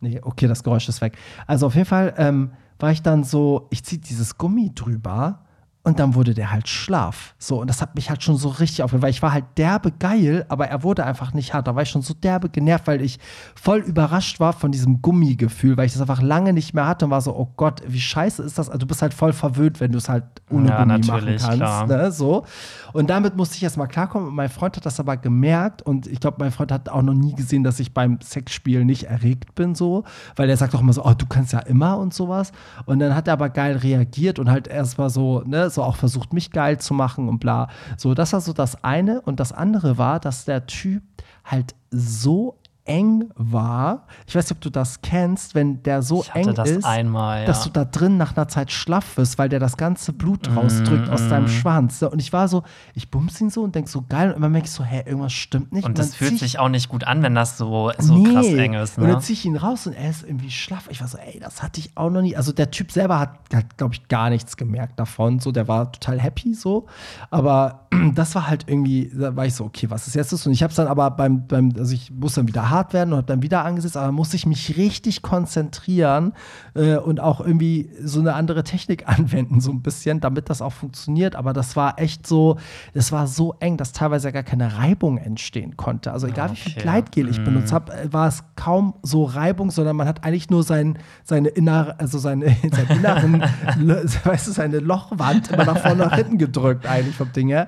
Nee, okay, das Geräusch ist weg. Also auf jeden Fall ähm, war ich dann so, ich ziehe dieses Gummi drüber und dann wurde der halt schlaf. So, und das hat mich halt schon so richtig aufgehört, weil ich war halt derbe geil, aber er wurde einfach nicht hart. Da war ich schon so derbe genervt, weil ich voll überrascht war von diesem Gummigefühl, weil ich das einfach lange nicht mehr hatte und war so, oh Gott, wie scheiße ist das? Also du bist halt voll verwöhnt, wenn du es halt ohne ja, Gummi machen kannst. Ne? So. Und damit musste ich erstmal klarkommen. Und mein Freund hat das aber gemerkt und ich glaube, mein Freund hat auch noch nie gesehen, dass ich beim Sexspiel nicht erregt bin, so, weil er sagt auch immer so, oh, du kannst ja immer und sowas. Und dann hat er aber geil reagiert und halt erstmal so, ne, so auch versucht, mich geil zu machen und bla. So, das war so das eine. Und das andere war, dass der Typ halt so eng war. Ich weiß nicht, ob du das kennst, wenn der so eng das ist, einmal, ja. dass du da drin nach einer Zeit schlaff wirst, weil der das ganze Blut mm, rausdrückt mm, aus deinem Schwanz. Und ich war so, ich bums ihn so und denk so geil und immer merke ich so, hä, irgendwas stimmt nicht. Und, und das fühlt sich auch nicht gut an, wenn das so, so nee. krass eng ist. Ne? Und dann ziehe ich ihn raus und er ist irgendwie schlaff. Ich war so, ey, das hatte ich auch noch nie. Also der Typ selber hat, hat glaube ich, gar nichts gemerkt davon. So, der war total happy so. Aber (clears throat) das war halt irgendwie, da war ich so, okay, was ist jetzt das? Und ich habe es dann aber beim, beim, also ich muss dann wieder hart werden und habe dann wieder angesetzt, aber muss ich mich richtig konzentrieren äh, und auch irgendwie so eine andere Technik (laughs) anwenden, so ein bisschen, damit das auch funktioniert. Aber das war echt so, das war so eng, dass teilweise gar keine Reibung entstehen konnte. Also egal okay. wie viel Gleitgel ich benutzt mhm. habe, äh, war es kaum so Reibung, sondern man hat eigentlich nur sein, seine innere, also seine, (laughs) seinen inneren, (laughs) weißt du, seine Lochwand immer nach vorne nach hinten gedrückt, eigentlich vom Ding her.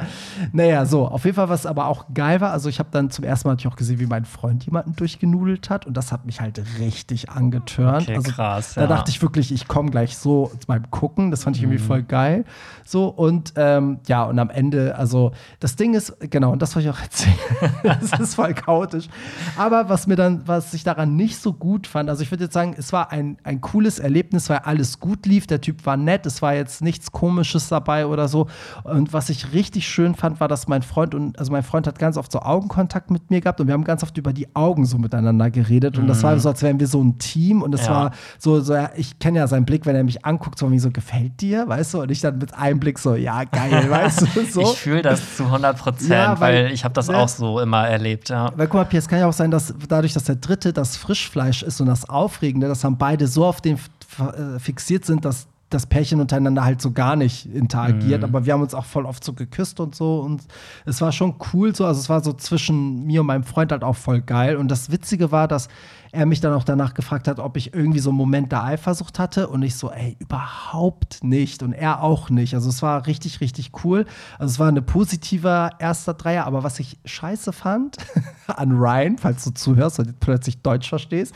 Naja, so, auf jeden Fall, was aber auch geil war, also ich habe dann zum ersten Mal natürlich auch gesehen, wie mein Freund jemanden Durchgenudelt hat. Und das hat mich halt richtig angetörnt. Okay, also, krass, Da ja. dachte ich wirklich, ich komme gleich so beim Gucken. Das fand ich irgendwie voll geil. So, und ähm, ja, und am Ende, also das Ding ist, genau, und das wollte ich auch (laughs) erzählen. das ist voll chaotisch. Aber was mir dann, was ich daran nicht so gut fand, also ich würde jetzt sagen, es war ein, ein cooles Erlebnis, weil alles gut lief. Der Typ war nett, es war jetzt nichts Komisches dabei oder so. Und was ich richtig schön fand, war, dass mein Freund und, also mein Freund hat ganz oft so Augenkontakt mit mir gehabt und wir haben ganz oft über die Augen so miteinander geredet. Und das war so, als wären wir so ein Team. Und es Ja. war so, so ja, ich kenne ja seinen Blick, wenn er mich anguckt, so wie so, gefällt dir, weißt du? Und ich dann mit einem Blick so, ja, geil, (laughs) weißt du? So. Ich fühle das zu 100 Prozent, Ja, weil- weil, ich habe das ne? auch so immer erlebt. Ja. Weil guck mal, Pierre, es kann ja auch sein, dass dadurch, dass der dritte das Frischfleisch ist und das Aufregende, dass dann beide so auf den äh, fixiert sind, dass das Pärchen untereinander halt so gar nicht interagiert. Aber wir haben uns auch voll oft so geküsst und so. Und es war schon cool so. Also es war so zwischen mir und meinem Freund halt auch voll geil. Und das Witzige war, dass er mich dann auch danach gefragt hat, ob ich irgendwie so einen Moment der Eifersucht hatte. Und ich so, ey, überhaupt nicht. Und er auch nicht. Also es war richtig, richtig cool. Also es war ein positiver erster Dreier. Aber was ich scheiße fand (laughs) an Ryan, falls du zuhörst und plötzlich Deutsch verstehst,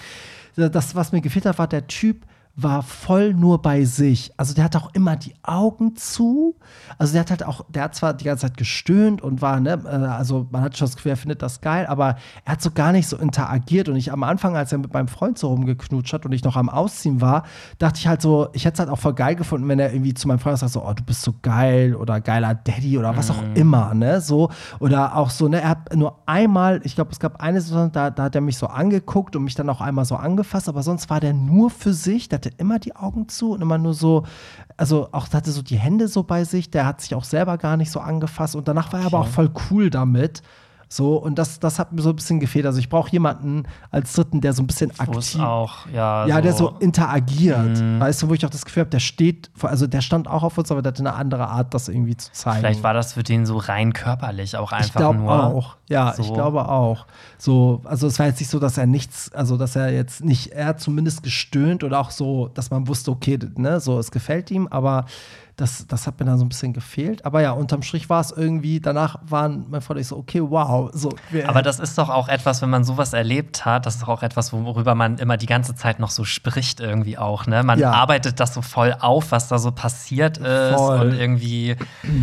das, was mir gefehlt hat, war der Typ, war voll nur bei sich. Also der hat auch immer die Augen zu. Also der hat halt auch, der hat zwar die ganze Zeit gestöhnt und war, ne, äh, also man hat schon das Gefühl, er findet das geil, aber er hat so gar nicht so interagiert. Und ich am Anfang, als er mit meinem Freund so rumgeknutscht hat und ich noch am Ausziehen war, dachte ich halt so, ich hätte es halt auch voll geil gefunden, wenn er irgendwie zu meinem Freund sagt, so, oh, du bist so geil oder geiler Daddy oder was auch immer, ne, so. Oder auch so, ne, er hat nur einmal, ich glaube, es gab eine Saison, da, da hat er mich so angeguckt und mich dann auch einmal so angefasst, aber sonst war der nur für sich, der hatte immer die Augen zu und immer nur so, also auch hatte so die Hände so bei sich, der hat sich auch selber gar nicht so angefasst und danach war er aber auch voll cool damit. So, und das, das hat mir so ein bisschen gefehlt. Also ich brauche jemanden als Dritten, der so ein bisschen aktiv auch, ja, ja, der so so interagiert. Mhm. Weißt du, wo ich auch das Gefühl habe, der steht, also der stand auch auf uns, aber der hatte eine andere Art, das irgendwie zu zeigen. Vielleicht war das für den so rein körperlich auch einfach ich glaube nur. auch. Ja, ich so. glaube auch. So, also es war jetzt nicht so, dass er nichts, also dass er jetzt nicht, er zumindest gestöhnt oder auch so, dass man wusste, okay, ne, so, es gefällt ihm, aber das, das hat mir dann so ein bisschen gefehlt. Aber ja, unterm Strich war es irgendwie, danach waren mein Freund und ich so, okay, wow. So, Aber das ist doch auch etwas, wenn man sowas erlebt hat, das ist doch auch etwas, worüber man immer die ganze Zeit noch so spricht, irgendwie auch. Ne? Man Ja. arbeitet das so voll auf, was da so passiert ist. Voll. Und irgendwie,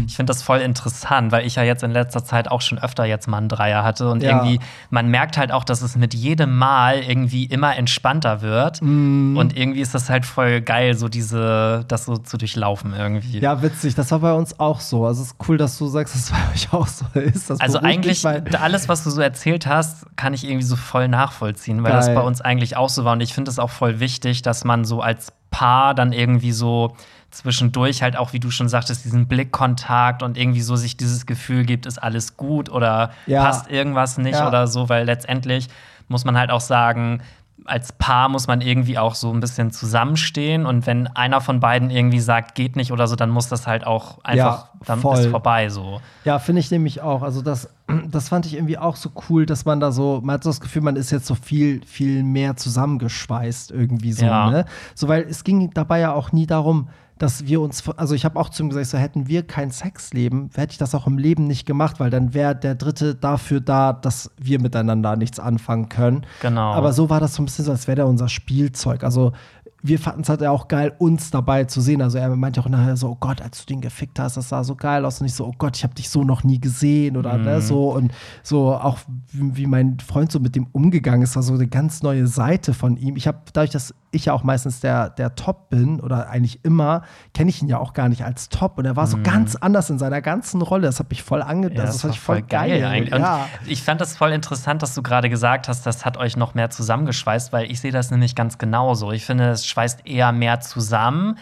ich finde das voll interessant, weil ich ja jetzt in letzter Zeit auch schon öfter jetzt mal einen Dreier hatte. Und Ja. irgendwie, man merkt halt auch, dass es mit jedem Mal irgendwie immer entspannter wird. Mhm. Und irgendwie ist das halt voll geil, so diese, das so zu durchlaufen irgendwie. Ja, witzig, das war bei uns auch so. Also es ist cool, dass du sagst, dass es bei euch auch so ist. Das Also eigentlich, mich, alles, was du so erzählt hast, kann ich irgendwie so voll nachvollziehen, weil Geil. das bei uns eigentlich auch so war. Und ich finde es auch voll wichtig, dass man so als Paar dann irgendwie so zwischendurch halt auch, wie du schon sagtest, diesen Blickkontakt und irgendwie so sich dieses Gefühl gibt, ist alles gut oder Ja. passt irgendwas nicht Ja. oder so, weil letztendlich muss man halt auch sagen, als Paar muss man irgendwie auch so ein bisschen zusammenstehen und wenn einer von beiden irgendwie sagt, geht nicht oder so, dann muss das halt auch einfach, dann voll. ist vorbei so. Ja, finde ich nämlich auch. Also das, (clears throat) das fand ich irgendwie auch so cool, dass man da so, man hat so das Gefühl, man ist jetzt so viel, viel mehr zusammengeschweißt irgendwie so, Ja. ne? So, weil es ging dabei ja auch nie darum, dass wir uns, also ich habe auch zu ihm gesagt, so hätten wir kein Sexleben, hätte ich das auch im Leben nicht gemacht, weil dann wäre der Dritte dafür da, dass wir miteinander nichts anfangen können. Genau. Aber so war das so ein bisschen so, als wäre der unser Spielzeug. Also wir fanden es halt ja auch geil, uns dabei zu sehen. Also er meinte auch nachher so, oh Gott, als du den gefickt hast, das sah so geil aus. Und ich so, oh Gott, ich habe dich so noch nie gesehen oder ne, so. Und so auch, wie, mein Freund so mit dem umgegangen ist, war so eine ganz neue Seite von ihm. Ich habe, dadurch, dass ich ja auch meistens der, der Top bin oder eigentlich immer, kenne ich ihn ja auch gar nicht als Top. Und er war so ganz anders in seiner ganzen Rolle. Das hat mich voll angetan. Ja, das, das fand war ich voll geil. eigentlich. Und Ja. ich fand das voll interessant, dass du gerade gesagt hast, das hat euch noch mehr zusammengeschweißt, weil ich sehe das nämlich ganz genauso. Ich finde, es schweißt eher mehr zusammen,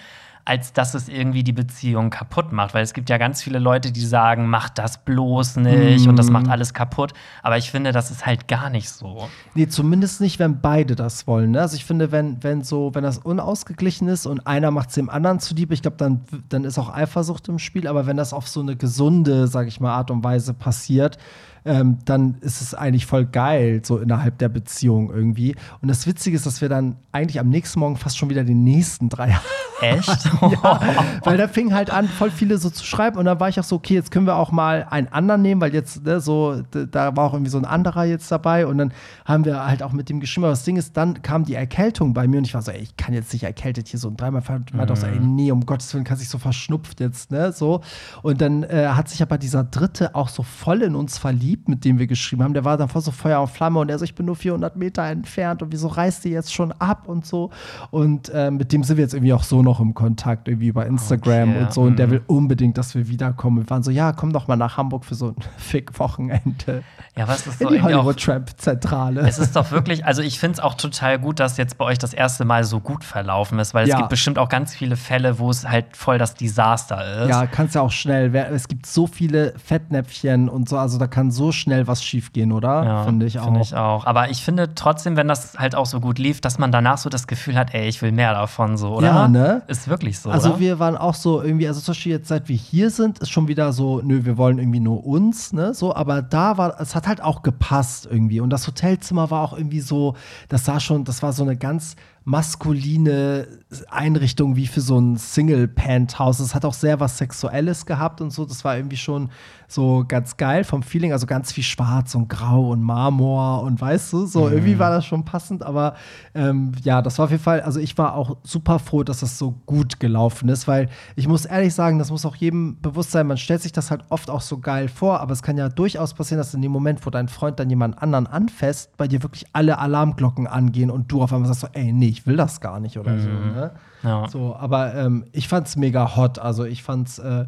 als dass es irgendwie die Beziehung kaputt macht. Weil es gibt ja ganz viele Leute, die sagen, mach das bloß nicht und das Mhm. macht alles kaputt. Aber ich finde, das ist halt gar nicht so. Nee, zumindest nicht, wenn beide das wollen. Ne? Also ich finde, wenn, wenn so, wenn das unausgeglichen ist und einer macht es dem anderen zuliebe, ich glaube, dann, dann ist auch Eifersucht im Spiel. Aber wenn das auf so eine gesunde, sage ich mal, Art und Weise passiert, ähm, dann ist es eigentlich voll geil, so innerhalb der Beziehung irgendwie. Und das Witzige ist, dass wir dann eigentlich am nächsten Morgen fast schon wieder den nächsten drei (laughs) Echt? (laughs) ja, weil da fing halt an, voll viele so zu schreiben und dann war ich auch so, okay, jetzt können wir auch mal einen anderen nehmen, weil jetzt ne, so, da war auch irgendwie so ein anderer jetzt dabei und dann haben wir halt auch mit dem geschrieben. Aber das Ding ist, dann kam die Erkältung bei mir und ich war so, ey, ich kann jetzt nicht erkältet hier so und dreimal meinte auch so, ey, nee, um Gottes Willen, kann sich so verschnupft jetzt, ne, so. Und dann äh, hat sich aber dieser Dritte auch so voll in uns verliebt, mit dem wir geschrieben haben. Der war dann voll so Feuer und Flamme und er so, ich bin nur 400 Meter entfernt und wieso reißt ihr jetzt schon ab und so. Und äh, mit dem sind wir jetzt irgendwie auch so noch im Kontakt, irgendwie über Instagram Okay, und so. Und der mhm. will unbedingt, dass wir wiederkommen. Wir waren so, ja, komm doch mal nach Hamburg für so ein (laughs) Fick-Wochenende. Ja, was ist In die Hollywood-Tramp-Zentrale. Es ist doch wirklich, also ich finde es auch total gut, dass jetzt bei euch das erste Mal so gut verlaufen ist, weil Ja. es gibt bestimmt auch ganz viele Fälle, wo es halt voll das Desaster ist. Ja, kannst ja auch schnell. Es gibt so viele Fettnäpfchen und so, also da kann so schnell was schiefgehen, oder? Ja, Finde ich auch. Finde ich auch. Aber ich finde trotzdem, wenn das halt auch so gut lief, dass man danach so das Gefühl hat, ey, ich will mehr davon, so, oder? Ja, ne? Ist wirklich so. Also oder? wir waren auch so irgendwie, also zum Beispiel jetzt seit wir hier sind, ist schon wieder so, nö, wir wollen irgendwie nur uns, ne, so, aber da war, es hat halt auch gepasst irgendwie und das Hotelzimmer war auch irgendwie so, das sah schon, das war so eine ganz maskuline Einrichtung wie für so ein Single-Penthouse. Es hat auch sehr was Sexuelles gehabt und so, das war irgendwie schon so ganz geil vom Feeling, also ganz viel Schwarz und Grau und Marmor und weißt du, so irgendwie war das schon passend, aber ähm, ja, das war auf jeden Fall, also ich war auch super froh, dass das so gut gelaufen ist, weil ich muss ehrlich sagen, das muss auch jedem bewusst sein, man stellt sich das halt oft auch so geil vor, aber es kann ja durchaus passieren, dass in dem Moment, wo dein Freund dann jemand anderen anfasst, bei dir wirklich alle Alarmglocken angehen und du auf einmal sagst so, ey, nee, ich will das gar nicht oder so, ne? Ja. So, aber ähm, ich fand's mega hot, also ich fand's äh,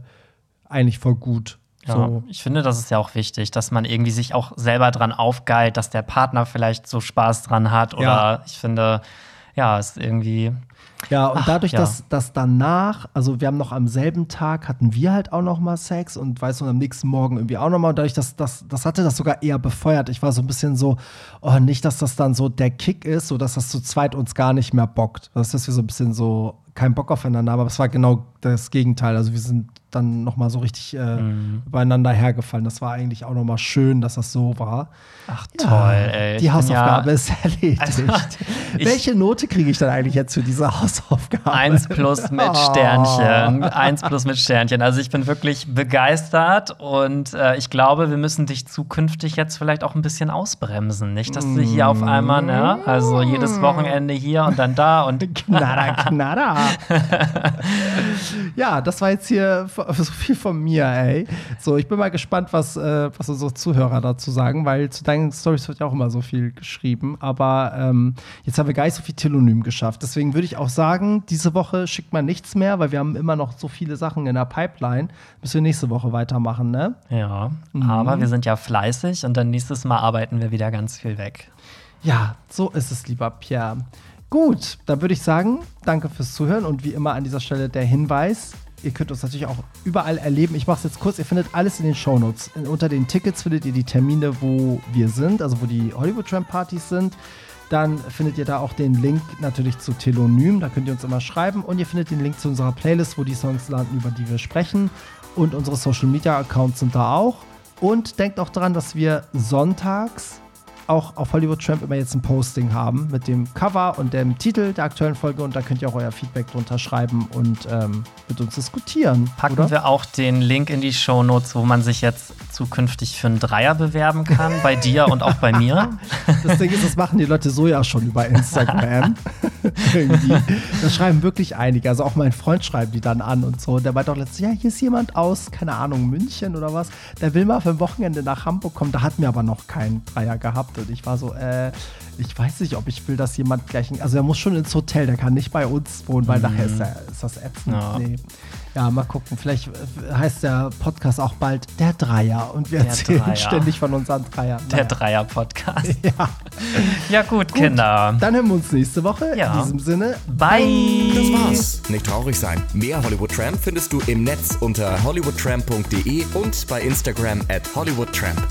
eigentlich voll gut. Ja, So. ich finde, das ist ja auch wichtig, dass man irgendwie sich auch selber dran aufgeilt, dass der Partner vielleicht so Spaß dran hat. Oder Ja. ich finde, ja, ist irgendwie. Ja, und Ach, dadurch, ja. dass, dass danach, also wir haben noch am selben Tag, hatten wir halt auch noch mal Sex und weißt du, und am nächsten Morgen irgendwie auch noch mal. Und dadurch, dass das, das hatte das sogar eher befeuert. Ich war so ein bisschen so, oh, nicht, dass das dann so der Kick ist, so dass das zu zweit uns gar nicht mehr bockt. Das ist wir so ein bisschen so keinen Bock aufeinander, aber es war genau das Gegenteil. Also wir sind dann noch mal so richtig äh, Mhm. übereinander hergefallen. Das war eigentlich auch noch mal schön, dass das so war. Ach Ja, toll, ey. Die Hausaufgabe ja ist erledigt. Also, (laughs) Welche Note kriege ich dann eigentlich jetzt für diese Hausaufgabe? Eins plus mit (laughs) Oh. Sternchen. Eins plus mit Sternchen. Also ich bin wirklich begeistert und äh, ich glaube, wir müssen dich zukünftig jetzt vielleicht auch ein bisschen ausbremsen. Nicht, dass du hier auf einmal, ne, also jedes Wochenende hier und dann da und (laughs) Knarrer, knarrer. ja, das war jetzt hier (laughs) so viel von mir, ey. So, ich bin mal gespannt, was, äh, was unsere Zuhörer dazu sagen, weil zu deinen Stories wird ja auch immer so viel geschrieben. Aber ähm, jetzt haben wir gar nicht so viel Telonym geschafft. Deswegen würde ich auch sagen, diese Woche schickt man nichts mehr, weil wir haben immer noch so viele Sachen in der Pipeline. Müssen wir nächste Woche weitermachen, ne? Ja, Mhm. aber wir sind ja fleißig und dann nächstes Mal arbeiten wir wieder ganz viel weg. Ja, so ist es, lieber Pierre. Gut, dann würde ich sagen, danke fürs Zuhören und wie immer an dieser Stelle der Hinweis. Ihr könnt uns natürlich auch überall erleben. Ich mache es jetzt kurz. Ihr findet alles in den Shownotes. Unter den Tickets findet ihr die Termine, wo wir sind, also wo die Hollywood Tramp Partys sind. Dann findet ihr da auch den Link natürlich zu Telonym. Da könnt ihr uns immer schreiben. Und ihr findet den Link zu unserer Playlist, wo die Songs landen, über die wir sprechen. Und unsere Social Media Accounts sind da auch. Und denkt auch daran, dass wir sonntags auch auf Hollywood Tramp immer jetzt ein Posting haben mit dem Cover und dem Titel der aktuellen Folge und da könnt ihr auch euer Feedback drunter schreiben und ähm, mit uns diskutieren. Packen oder? wir auch den Link in die Shownotes, wo man sich jetzt zukünftig für einen Dreier bewerben kann, bei dir und auch bei mir. (laughs) Das Ding ist, das machen die Leute so ja schon über Instagram. (laughs) Das schreiben wirklich einige. Also auch mein Freund schreibt die dann an und so. Der meint auch letztens, ja, hier ist jemand aus, keine Ahnung, München oder was. Der will mal für ein Wochenende nach Hamburg kommen. Da hatten wir aber noch keinen Dreier gehabt. Und ich war so, äh, ich weiß nicht, ob ich will, dass jemand gleich. Also er muss schon ins Hotel, der kann nicht bei uns wohnen, weil nachher ist, der, ist das ätzend. Ja. Nee. Ja, mal gucken. Vielleicht äh, heißt der Podcast auch bald der Dreier und wir Der erzählen Dreier. ständig von unseren Dreiern. Der Naja. Dreier-Podcast. (laughs) Ja. Ja, gut, Kinder. Dann hören wir uns nächste Woche. Ja. In diesem Sinne. Bye. Das war's. Nicht traurig sein. Mehr Hollywood Tramp findest du im Netz unter hollywoodtramp.de und bei Instagram at hollywoodtramp.